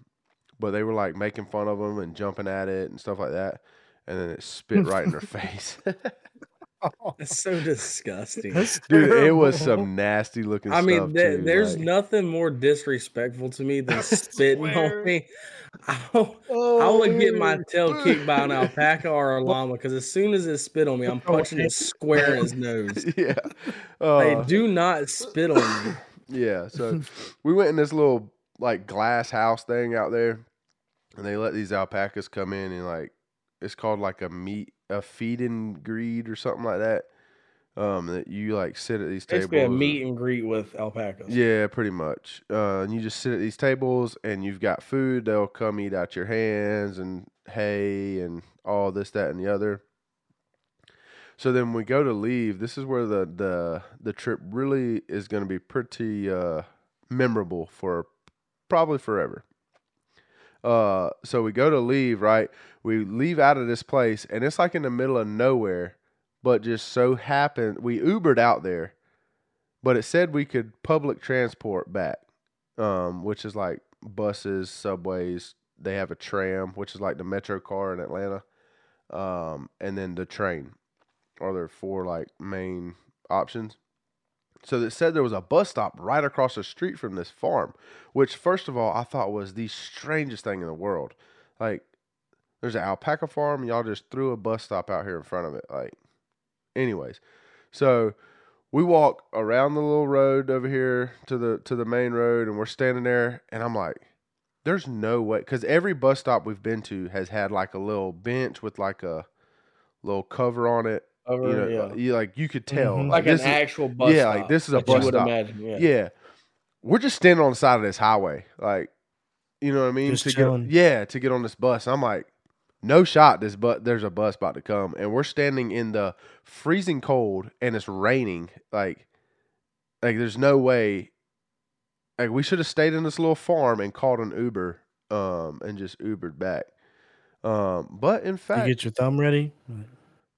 but they were like making fun of them and jumping at it and stuff like that, and then it spit right in their face. That's so disgusting. That's Dude, it was some nasty looking. I mean, stuff too, there's like- nothing more disrespectful to me than spitting on me. I'll, I Oh, would get my tail kicked by an alpaca or a llama because as soon as it spit on me, I'm Oh, punching it square in his nose. yeah. They Uh, do not spit on me. Yeah, so we went in this little like glass house thing out there, and they let these alpacas come in and like it's called like a meat a feed and greed or something like that. Um, that you like sit at these tables. Basically, a and- meet and greet with alpacas. Yeah, pretty much. Uh, and you just sit at these tables, and you've got food. They'll come eat out your hands and hay and all this, that, and the other. So then we go to leave. This is where the the the trip really is going to be pretty uh, memorable for probably forever. Uh, so we go to leave. Right, we leave out of this place, and it's like in the middle of nowhere. But just so happened we Ubered out there but it said we could public transport back, um, which is like buses, subways. They have a tram, which is like the metro car in Atlanta, um, and then the train. Are there four like main options? So it said there was a bus stop right across the street from this farm, which first of all I thought was the strangest thing in the world. Like, there's an alpaca farm, y'all just threw a bus stop out here in front of it. Like, anyways, so we walk around the little road over here to the to the main road and we're standing there and i'm like there's no way because every bus stop we've been to has had like a little bench with like a little cover on it Over, you know yeah. you like you could tell Mhm. like this an is- actual bus. yeah, like, this is a bus stop. Imagine, yeah. yeah. we're just standing on the side of this highway like you know what i mean Just to chilling. get yeah to get on this bus i'm like no shot this but there's a bus about to come and we're standing in the freezing cold and it's raining like like there's no way like we should have stayed in this little farm and called an uber um and just ubered back um but in You fact get your thumb ready.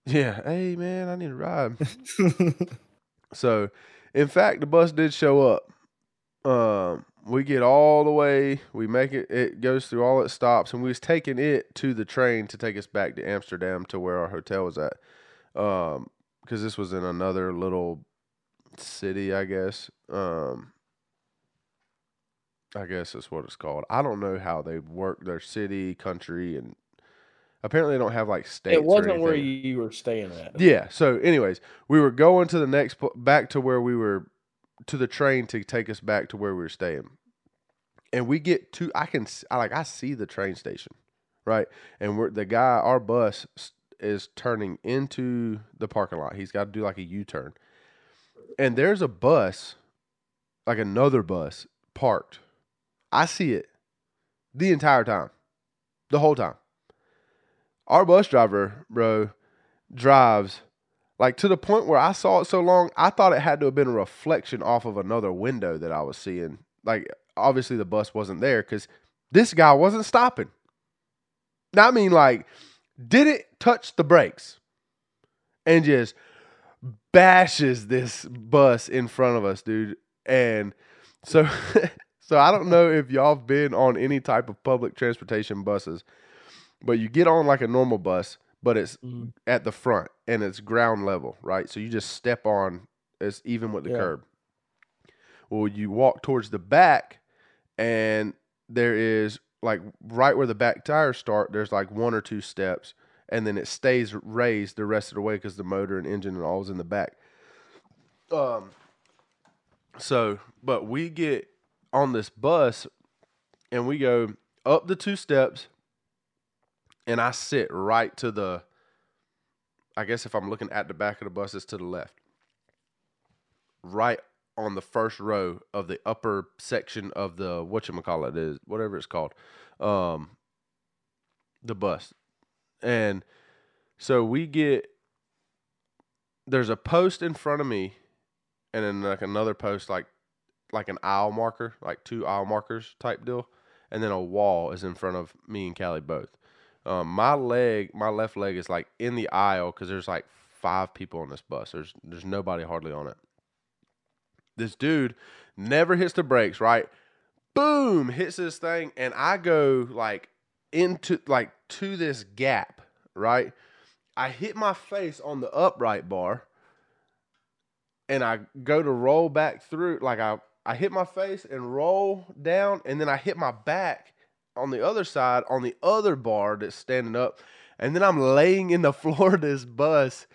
yeah hey man i need a ride so, in fact, the bus did show up. Um, we get all the way. We make it. It goes through all its stops, and we was taking it to the train to take us back to Amsterdam to where our hotel was at. Um, because this was in another little city, I guess. Um, I guess that's what it's called. I don't know how they work their city, country, and apparently they don't have like states. It wasn't where you were staying at. Yeah. So, anyways, we were going to the next back to where we were to the train to take us back to where we were staying, and we get to I can I like I see the train station, right? And we're the guy our bus is turning into the parking lot. He's got to do like a U turn, and there's a bus, like another bus parked. I see it the entire time, the whole time. Our bus driver, bro, drives like to the point where I saw it so long, I thought it had to have been a reflection off of another window that I was seeing. Like, obviously, the bus wasn't there because this guy wasn't stopping. Now, I mean, like, didn't touch the brakes and just bashes this bus in front of us, dude. And so, so I don't know if y'all have been on any type of public transportation buses, but you get on like a normal bus, but it's Mhm. at the front and it's ground level, right? So you just step on, it's even with the Yeah. curb. Well, you walk towards the back, and there is like right where the back tires start, there's like one or two steps, and then it stays raised the rest of the way because the motor and engine and all is in the back. Um, so, but we get on this bus and we go up the two steps, and I sit right to the. I guess if I'm looking at the back of the bus, it's to the left. Right on the first row of the upper section of the whatchamacallit is whatever it's called. Um the bus. And so we get there's a post in front of me and then like another post like like an aisle marker, like two aisle markers type deal. And then a wall is in front of me and Callie both. Um, my leg, my left leg is like in the aisle because there's like five people on this bus. There's there's nobody hardly on it. This dude never hits the brakes, right? Boom, hits this thing, and I go like into like to this gap, right? I hit my face on the upright bar and I go to roll back through like I I hit my face and roll down and then I hit my back on the other side on the other bar that's standing up and then I'm laying in the floor of this bus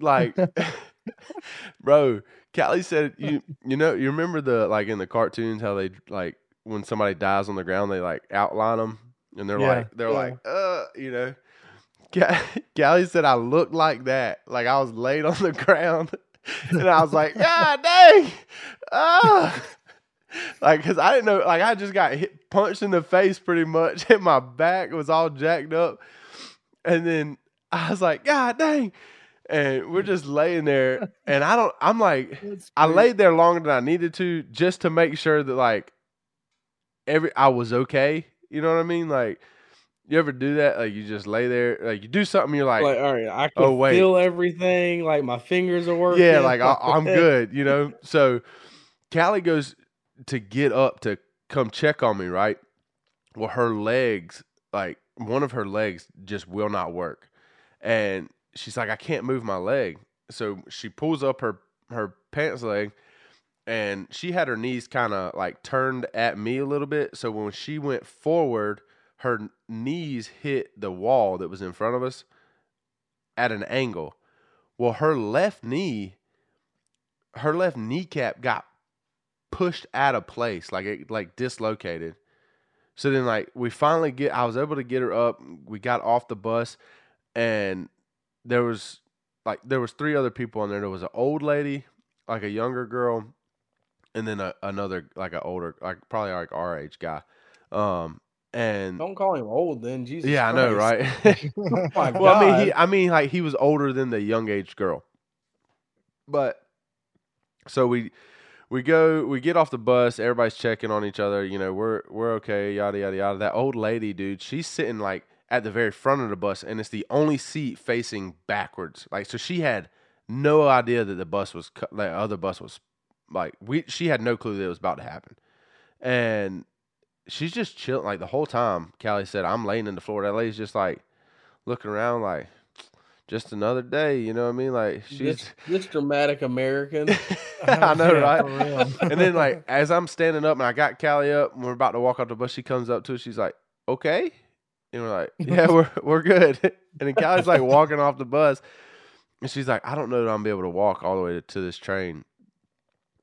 like bro Callie said you you know you remember the like in the cartoons how they like when somebody dies on the ground they like outline them and they're Yeah. like they're Yeah. like uh you know Callie said I looked like that like I was laid on the ground and I was like God dang ah like because I didn't know like I just got hit punched in the face pretty much and my back was all jacked up and then I was like God dang and we're just laying there and I don't I'm like I laid there longer than I needed to just to make sure that like every I was okay. You know what I mean? Like you ever do that? Like you just lay there, like you do something, you're like, Like, all right, I can Oh, wait. feel everything. Like my fingers are working. yeah, like I, I'm good. You know. So Callie goes to get up to come check on me, right? Well, her legs, like one of her legs, just will not work, and she's like, I can't move my leg. So she pulls up her her pants leg, and she had her knees kind of like turned at me a little bit. So when she went forward, her knees hit the wall that was in front of us at an angle. Well, her left knee, her left kneecap got pushed out of place, like it like dislocated. So then like we finally get I was able to get her up. We got off the bus and there was like there was three other people on there. There was an old lady, like a younger girl, and then a, another like an older like probably like our age guy. Um and Don't call him old then. Jesus. yeah, I know, right? Oh well, I mean, he, I mean, like he was older than the young age girl. But so we we go, we get off the bus. Everybody's checking on each other. You know, we're we're okay. Yada yada yada. That old lady, dude, she's sitting like at the very front of the bus, and it's the only seat facing backwards. Like, so she had no idea that the bus was cu- the other bus was like we. She had no clue that it was about to happen, and she's just chilling like the whole time. Callie said, "I'm laying in the floor." That lady's just like looking around, like just another day. You know what I mean? Like she's. This, this dramatic American. I oh, know, Yeah, right? and then like as I'm standing up and I got Callie up and we're about to walk off the bus, she comes up to us. She's like, "Okay," and we're like, "Yeah, we're we're good." And then Callie's like walking off the bus, and she's like, "I don't know that I'm gonna be able to walk all the way to this train."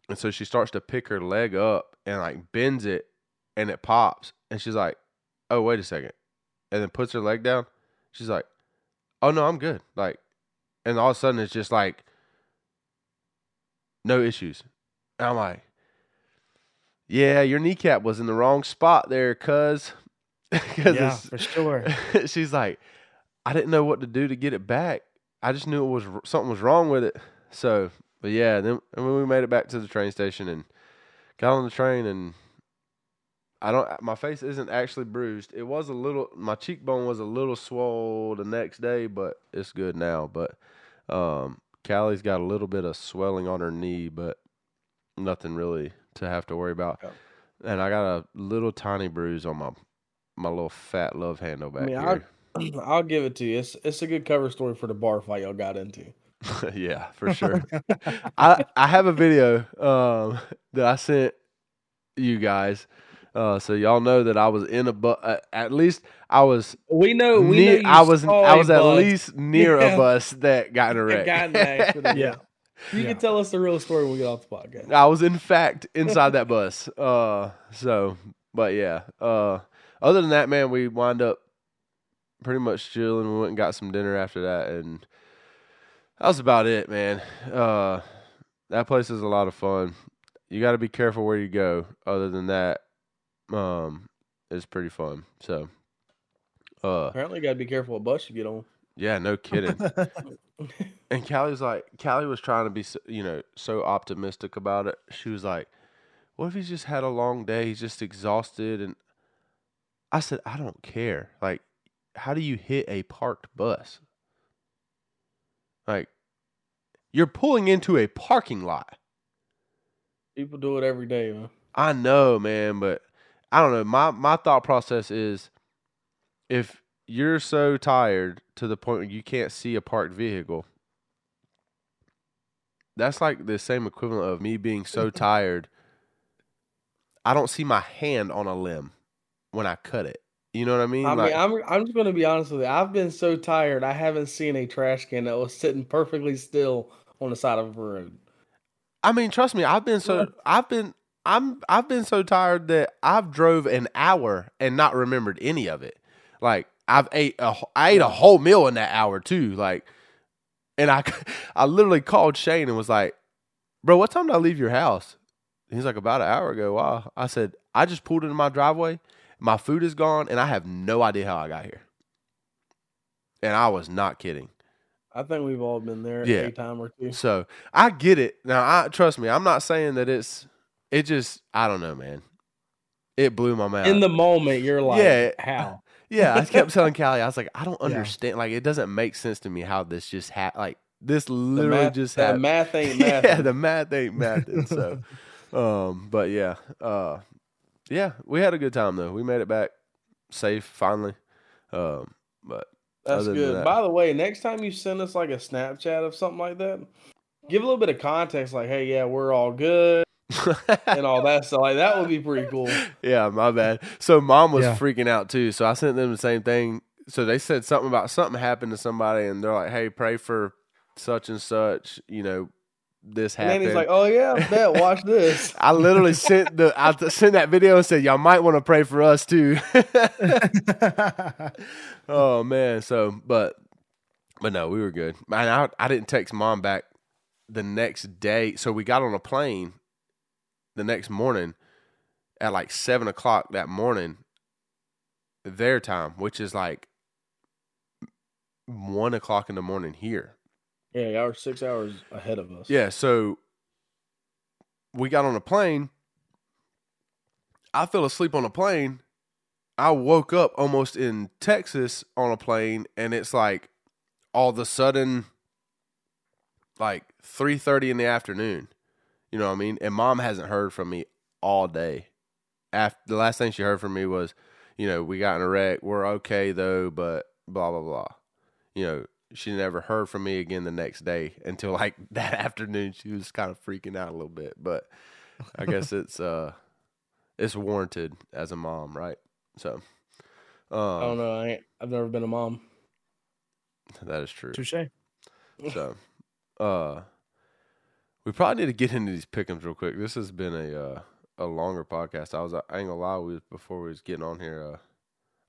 And so she starts to pick her leg up and like bends it, and it pops. And she's like, "Oh, wait a second. and then puts her leg down. She's like, "Oh no, I'm good." Like, and all of a sudden it's just like no issues. And I'm like, "Yeah, your kneecap was in the wrong spot there, cuz." Yeah, for sure. she's like, I didn't know what to do to get it back. I just knew it was something was wrong with it. So, but yeah, then and when we made it back to the train station and got on the train and I don't my face isn't actually bruised. It was a little my cheekbone was a little swole the next day, but it's good now. But um Callie's got a little bit of swelling on her knee, but nothing really to have to worry about. Okay. And I got a little tiny bruise on my my little fat love handle back I mean, here. I'll give it to you. It's it's a good cover story for the bar fight y'all got into. yeah, for sure. I I have a video um, that I sent you guys, uh, so y'all know that I was in a bus. Uh, at least I was. We know. We near, know. I was. saw I a was at bus least near Yeah. a bus that got in a wreck. got in the accident. Yeah. You Yeah. can tell us the real story when we get off the podcast. I was in fact inside that bus. Uh, so, but yeah. Uh, other than that, man, we wind up pretty much chilling. We went and got some dinner after that, and that was about it, man. Uh, that place is a lot of fun. You got to be careful where you go. Other than that, um, it's pretty fun. So, uh, Apparently, you got to be careful what bus you get on. yeah, no kidding. And Callie was like, Callie was trying to be, so, you know, so optimistic about it. She was like, "What if he's just had a long day? He's just exhausted." And I said, "I don't care. Like, how do you hit a parked bus? Like, You're pulling into a parking lot. People do it every day, man. I know, man, but I don't know. My my thought process is if you're so tired to the point where you can't see a parked vehicle, that's like the same equivalent of me being so tired I don't see my hand on a limb when I cut it. You know what I mean? I Like- mean, I'm I'm just gonna be honest with you. I've been so tired. I haven't seen a trash can that was sitting perfectly still on the side of a road. I mean, trust me, I've been so I've been I'm I've been so tired that I've drove an hour and not remembered any of it. Like I've ate a I ate a whole meal in that hour too. Like, and I I literally called Shane and was like, "Bro, what time did I leave your house?" He's like, "About an hour ago." Wow. I said, "I just pulled into my driveway. My food is gone, and I have no idea how I got here." And I was not kidding. I think we've all been there Yeah. a time or two. So I get it. Now, I trust me. I'm not saying that it's. It just. I don't know, man. It blew my mind. In the moment, you're like, Yeah. how? yeah, I kept telling Callie, I was like, I don't Yeah. understand. Like, it doesn't make sense to me how this just ha Like, this literally math, just that happened. math ain't math. yeah, the math ain't mathing. So, um, but yeah, uh, yeah, we had a good time though. We made it back safe finally. Um, but That's good. that- By the way, next time you send us like a Snapchat of something like that, give a little bit of context, like, hey, yeah, we're all good and all that So Like that would be pretty cool. Yeah, my bad. So mom was Yeah. freaking out too. So I sent them the same thing. So they said something about something happened to somebody, and they're like, "Hey, pray for such and such." You know, this And happened. then he's like, oh yeah, bet, watch this. I literally sent the I t- sent that video and said, "Y'all might want to pray for us too." oh man. So, but but no, we were good. Man, I I didn't text mom back the next day. So we got on a plane the next morning at like seven o'clock that morning, their time, which is like one o'clock in the morning here. Yeah, y'all are six hours ahead of us. Yeah, so we got on a plane. I fell asleep on a plane. I woke up almost in Texas on a plane, and it's like all of a sudden, like three thirty in the afternoon. You know what I mean? And mom hasn't heard from me all day. After the last thing she heard from me was, you know, we got in a wreck. We're okay though, but blah blah blah. You know, she never heard from me again the next day until like that afternoon. She was kind of freaking out a little bit, but I guess it's uh it's warranted as a mom, right? So, um, I don't um, know. I ain't, I've never been a mom. that is true. Touche. So, uh, we probably need to get into these pickums real quick. This has been a uh, a longer podcast. I was I ain't gonna lie, we was, before we was getting on here, uh,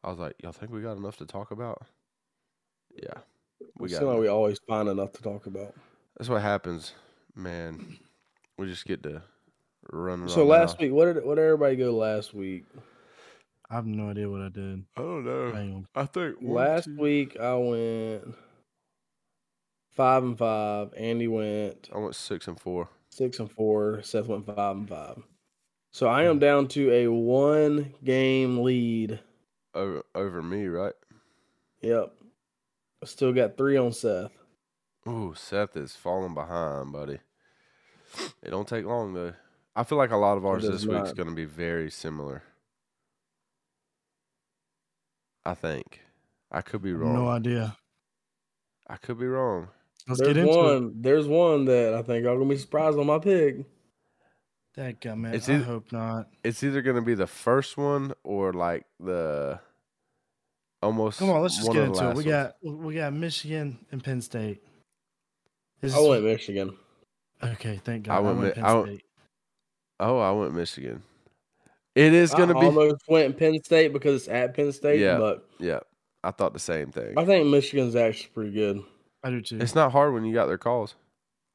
I was like, y'all think we got enough to talk about? Yeah, we We got. seem like we always find enough to talk about. That's what happens, man. We just get to run. So last week, what did what did everybody go last week? I have no idea what I did. I don't know. I think Last two- week I went five and five. Andy went I went six and four. six and four. Seth went five and five. So I am hmm. down to a one game lead. over over me, right? Yep. I still got three on Seth. Ooh, Seth is falling behind, buddy. It don't take long though. I feel like a lot of ours does this week's not. going to be very similar. I think. I could be wrong. No idea. I could be wrong. Let's there's get into one. it. There's one that I think y'all gonna be surprised on my pick. That guy, man. It's I either- hope not. It's either going to be the first one or like the almost. Come on, let's just get into it. last We ones. got we got Michigan and Penn State. Is I went Michigan. okay, thank God. I went went, Penn I went- State. Oh, I went Michigan. It is going to I be. almost went Penn State because it's at Penn State, Yeah. but Yeah, I thought the same thing. I think Michigan's actually pretty good. I do too. It's not hard when you got their calls.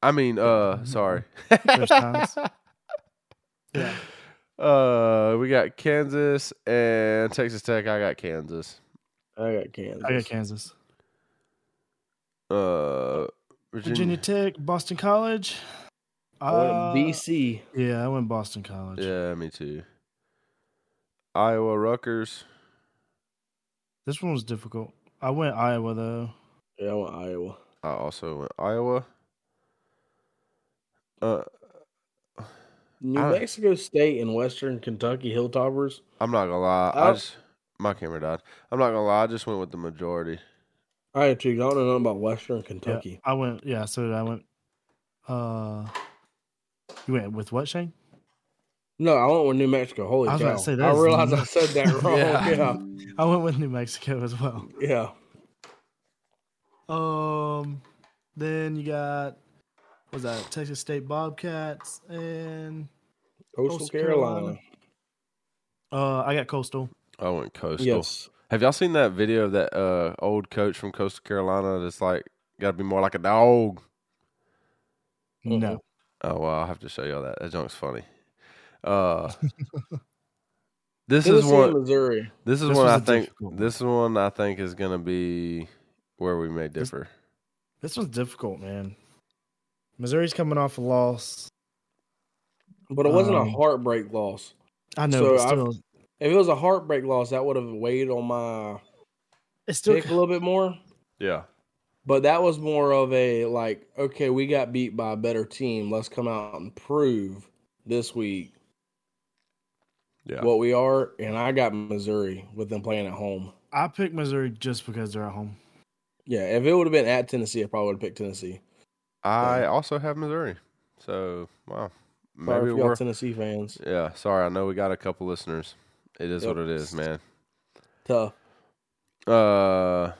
I mean, uh, sorry. First times. Yeah. Uh, we got Kansas and Texas Tech. I got Kansas. I got Kansas. I got Kansas. Uh, Virginia Virginia. Tech, Boston College. I went Uh, BC. Yeah, I went Boston College. Yeah, me too. Iowa, Rutgers. This one was difficult. I went Iowa though. Yeah, I went Iowa. I also went Iowa. Uh, New I- Mexico State and Western Kentucky Hilltoppers. I'm not gonna lie. I Oh. just my camera died. I'm not gonna lie. I just went with the majority. I had to. I don't know nothing about Western Yeah, Kentucky. I went. Yeah, so did I went. Uh, you went with what, Shane? No, I went with New Mexico. Holy I was cow! about to say, I that's realized I said that wrong. Yeah. yeah. I went with New Mexico as well. yeah. Um, then you got what was that Texas State Bobcats and Coastal, Coastal Carolina. Carolina. uh, I got Coastal. I went coastal. Yes. Have y'all seen that video of that uh, old coach from Coastal Carolina that's like got to be more like a dog? No, Oh well, I'll have to show y'all that. That junk's funny. Uh, this Tennessee is one. Missouri. This is This one I think. difficult. This is one I think is gonna be where we may differ. this was difficult, man. Missouri's coming off a loss. But it wasn't Um, a heartbreak loss. I know, So but still, If it was a heartbreak loss, that would have weighed on my it's still pick a little bit more. Yeah. But that was more of a like, okay, we got beat by a better team. Let's come out and prove this week Yeah. what we are. And I got Missouri with them playing at home. I picked Missouri just because they're at home. Yeah, if it would have been at Tennessee, I probably would have picked Tennessee. I also have Missouri. So wow. Sorry Maybe we're. Tennessee fans. Yeah. Sorry. I know we got a couple listeners. It is Yep. what it is, man. Tough. Uh,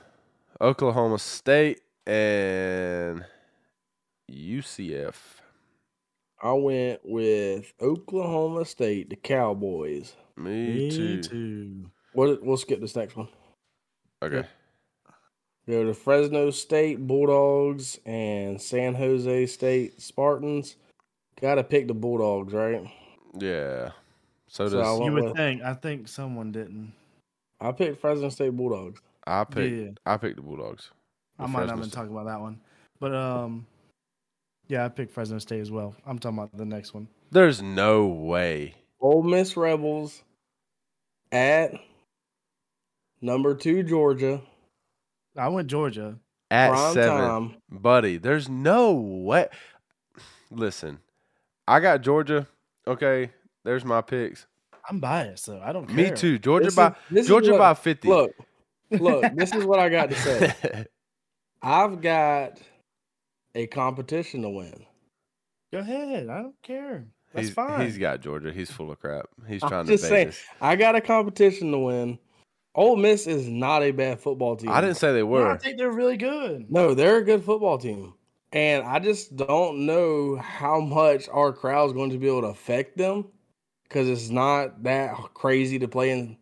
Oklahoma State and UCF. I went with Oklahoma State, the Cowboys. Me, too. too. What? We'll skip this next one. Okay. Go to Fresno State Bulldogs and San Jose State Spartans. Got to pick the Bulldogs, right? Yeah. So So does You would with- think. I think someone didn't. I picked Fresno State Bulldogs. I picked Yeah. I picked the Bulldogs. I might not Fresno have been State. talking about that one, but um, yeah, I picked Fresno State as well. I'm talking about the next one. There's no way. Ole Miss Rebels at number two Georgia. I went Georgia. At prime seven. time. Buddy, there's no way. Listen, I got Georgia. Okay, there's my picks. I'm biased, so I don't care. Me too. Georgia This by is- Georgia what- by fifty. Look, look. this is what I got to say. I've got a competition to win. Go ahead. I don't care. That's he's, fine. He's got Georgia. He's full of crap. He's I'm trying just to saying. bait. I got a competition to win. Ole Miss is not a bad football team. I didn't say they No, were. I think they're really good. No, they're a good football team. And I just don't know how much our crowd's going to be able to affect them because it's not that crazy to play in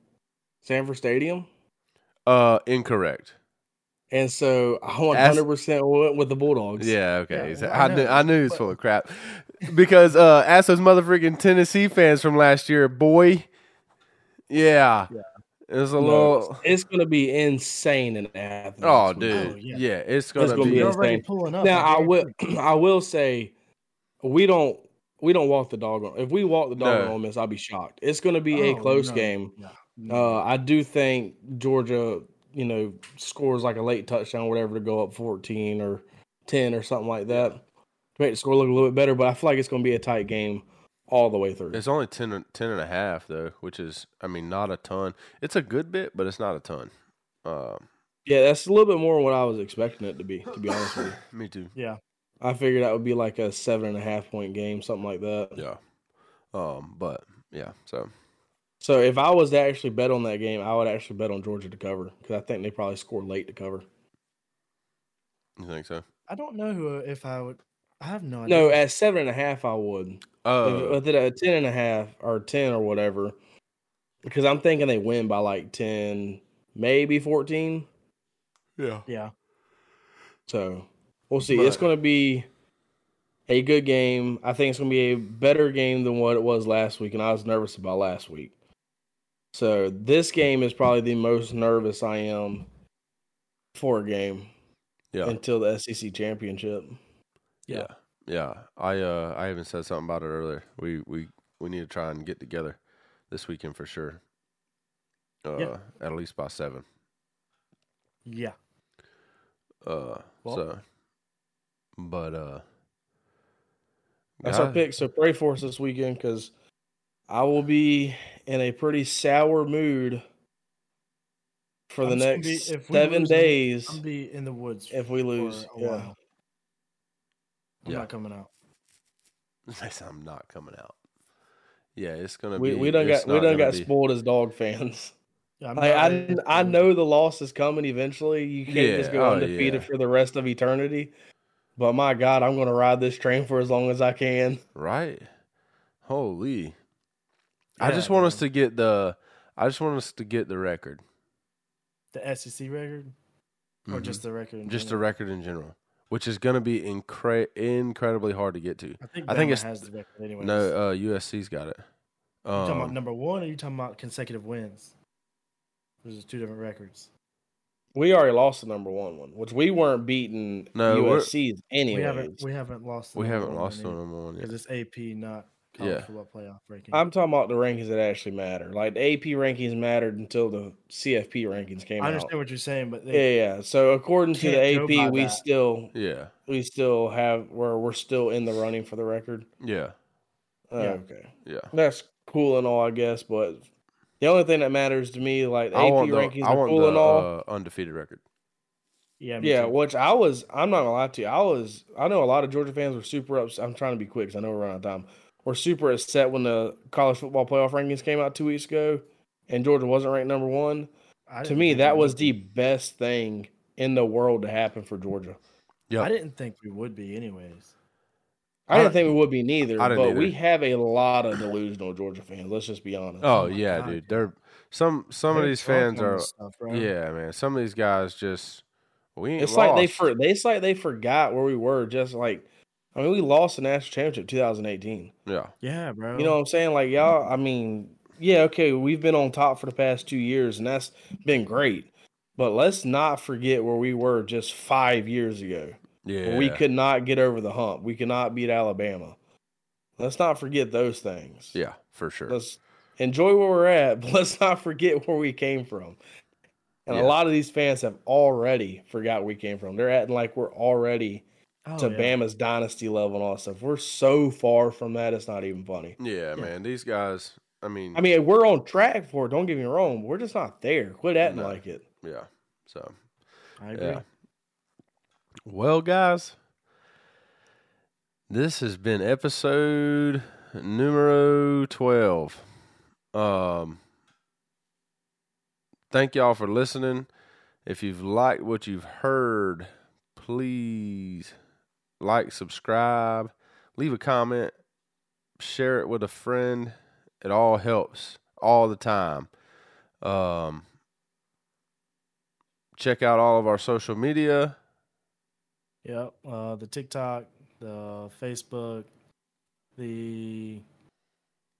Sanford Stadium. Uh, incorrect. And so I 100% went with the Bulldogs. Yeah, okay. Yeah, I, I knew, I knew he was full of crap because uh, ask those motherfucking Tennessee fans from last year, boy. Yeah, Yeah. It was a No, little. it's going to be insane in Athens. Oh, dude. Oh, yeah. yeah. it's gonna, gonna be. be You're insane. already pulling up. Now I will. I will say we don't we don't walk the dog on. If we walk the dog No. on Ole Miss, I'll be shocked. It's going to be a Oh, close no, game. no, no. Uh, I do think Georgia, you know, scores like a late touchdown, whatever, to go up 14 or 10 or something like that to make the score look a little bit better. But I feel like it's going to be a tight game all the way through. It's only 10, and- 10 and a half, though, which is, I mean, not a ton. It's a good bit, but it's not a ton. Um, Yeah, that's a little bit more than what I was expecting it to be, to be honest with you. me too. yeah. I figured that would be like a seven and a half point game, something like that. Yeah. Um, but yeah, so So if I was to actually bet on that game, I would actually bet on Georgia to cover because I think they probably score late to cover. you think so? I don't know who if I would. I have no idea. No, at seven and a half, I would. Oh, if, uh. if it at ten and a half or ten or whatever, because I'm thinking they win by like ten, maybe fourteen. yeah. yeah. So we'll see. it's going to be a good game. I think it's going to be a better game than what it was last week, and I was nervous about last week. So this game is probably the most nervous I am for a game Yeah. until the SEC championship. Yeah. Yeah. I uh I even said something about it earlier. We we we need to try and get together this weekend for sure. Uh Yeah. at least by 7. Yeah. Uh Well- so but uh That's our pick. So pray for us this weekend because I will be in a pretty sour mood for the I'm just gonna be- next seven lose, I'm- days I'm be in the woods if we lose. for a Yeah. While. I'm Yeah. not coming out. I'm not coming out. Yeah, it's gonna We be. we done it's got we don't done got be- spoiled as dog fans. Yeah, I'm Like, I I know the loss is coming eventually. You can't Yeah, just go oh, undefeated yeah. for the rest of eternity. But my God, I'm going to ride this train for as long as I can. Right. Holy. I just want us to get the. I just want us to get the record. the SEC record or Mhm. just the record. in just the record in general, which is going to be incre- incredibly hard to get to. I think I think it's- has the record anyway. No, uh, USC's got it. you talking about Um, number one, or you talking about consecutive wins? Those are two different records. We already lost the number one one, which we weren't beating No, USC's anyways. We haven't we haven't lost. the we haven't lost one on number one yet. because it's AP, not college Yeah. football playoff ranking. I'm talking about the rankings that actually matter. Like the AP rankings mattered until the CFP rankings came out. I out. understand what you're saying, but Yeah, yeah. So according to the Can't go by AP, we that. still Yeah, we still have we're we're still in the running for the record. yeah, Oh, Yeah. Okay, yeah. that's cool and all, I guess. But the only thing that matters to me, like the I AP the, rankings I are want cool the and all. uh, undefeated record. yeah, Yeah, too. which I was. I'm not gonna lie to you. I was. I know a lot of Georgia fans were super upset. I'm trying to be quick because I know we're running out of time. We're super upset when the college football playoff rankings came out two weeks ago, and Georgia wasn't ranked number one. To me, that was the best thing in the world to happen for Georgia. Yeah, I didn't think we would be, anyways. I, I didn't don't- think we would be neither, but didn't we have a lot of delusional Georgia fans. Let's just be honest. Oh, Oh yeah, God, dude. yeah. They're some some of They're these fans are. stuff, bro. Yeah, man. Some of these guys just we ain't it's like they lost. for it's like they forgot where we were. Just like, I mean, we lost the national championship 2018. yeah, yeah, bro. You know what I'm saying? Like y'all, I mean, yeah, okay, we've been on top for the past two years, and that's been great. But let's not forget where we were just five years ago. yeah. We could not get over the hump. We could not beat Alabama. Let's not forget those things. Yeah, for sure. Let's enjoy where we're at, but let's not forget where we came from. And Yeah. a lot of these fans have already forgot where we came from. They're acting like we're already Oh, to yeah. Bama's dynasty level and all that stuff. We're so far from that, it's not even funny. Yeah, Yeah. man. These guys. I mean, I mean, we're on track for it. Don't get me wrong. We're just not there. Quit acting No. like it. yeah. So I agree. Yeah. Well, guys, this has been episode numero 12. Um, thank y'all for listening. If you've liked what you've heard, please like, subscribe, leave a comment, share it with a friend. It all helps all the time. Um, check out all of our social media. Yep. Uh, the TikTok, the Facebook, the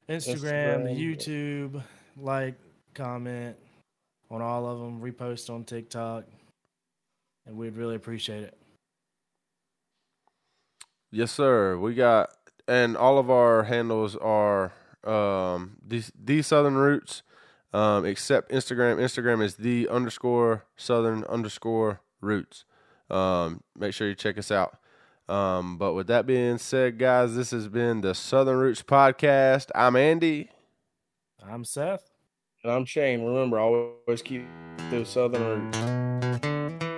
Instagram, the YouTube. Like, comment on all of them. Repost on TikTok, and we'd really appreciate it. Yes, sir. We got, and all of our handles are um the the Southern Roots, um except Instagram. Instagram is the underscore Southern underscore Roots. Um, make sure you check us out. Um, but with that being said, guys, this has been the Southern Roots podcast. I'm Andy. I'm Seth. And I'm Shane. Remember, always keep those southern roots.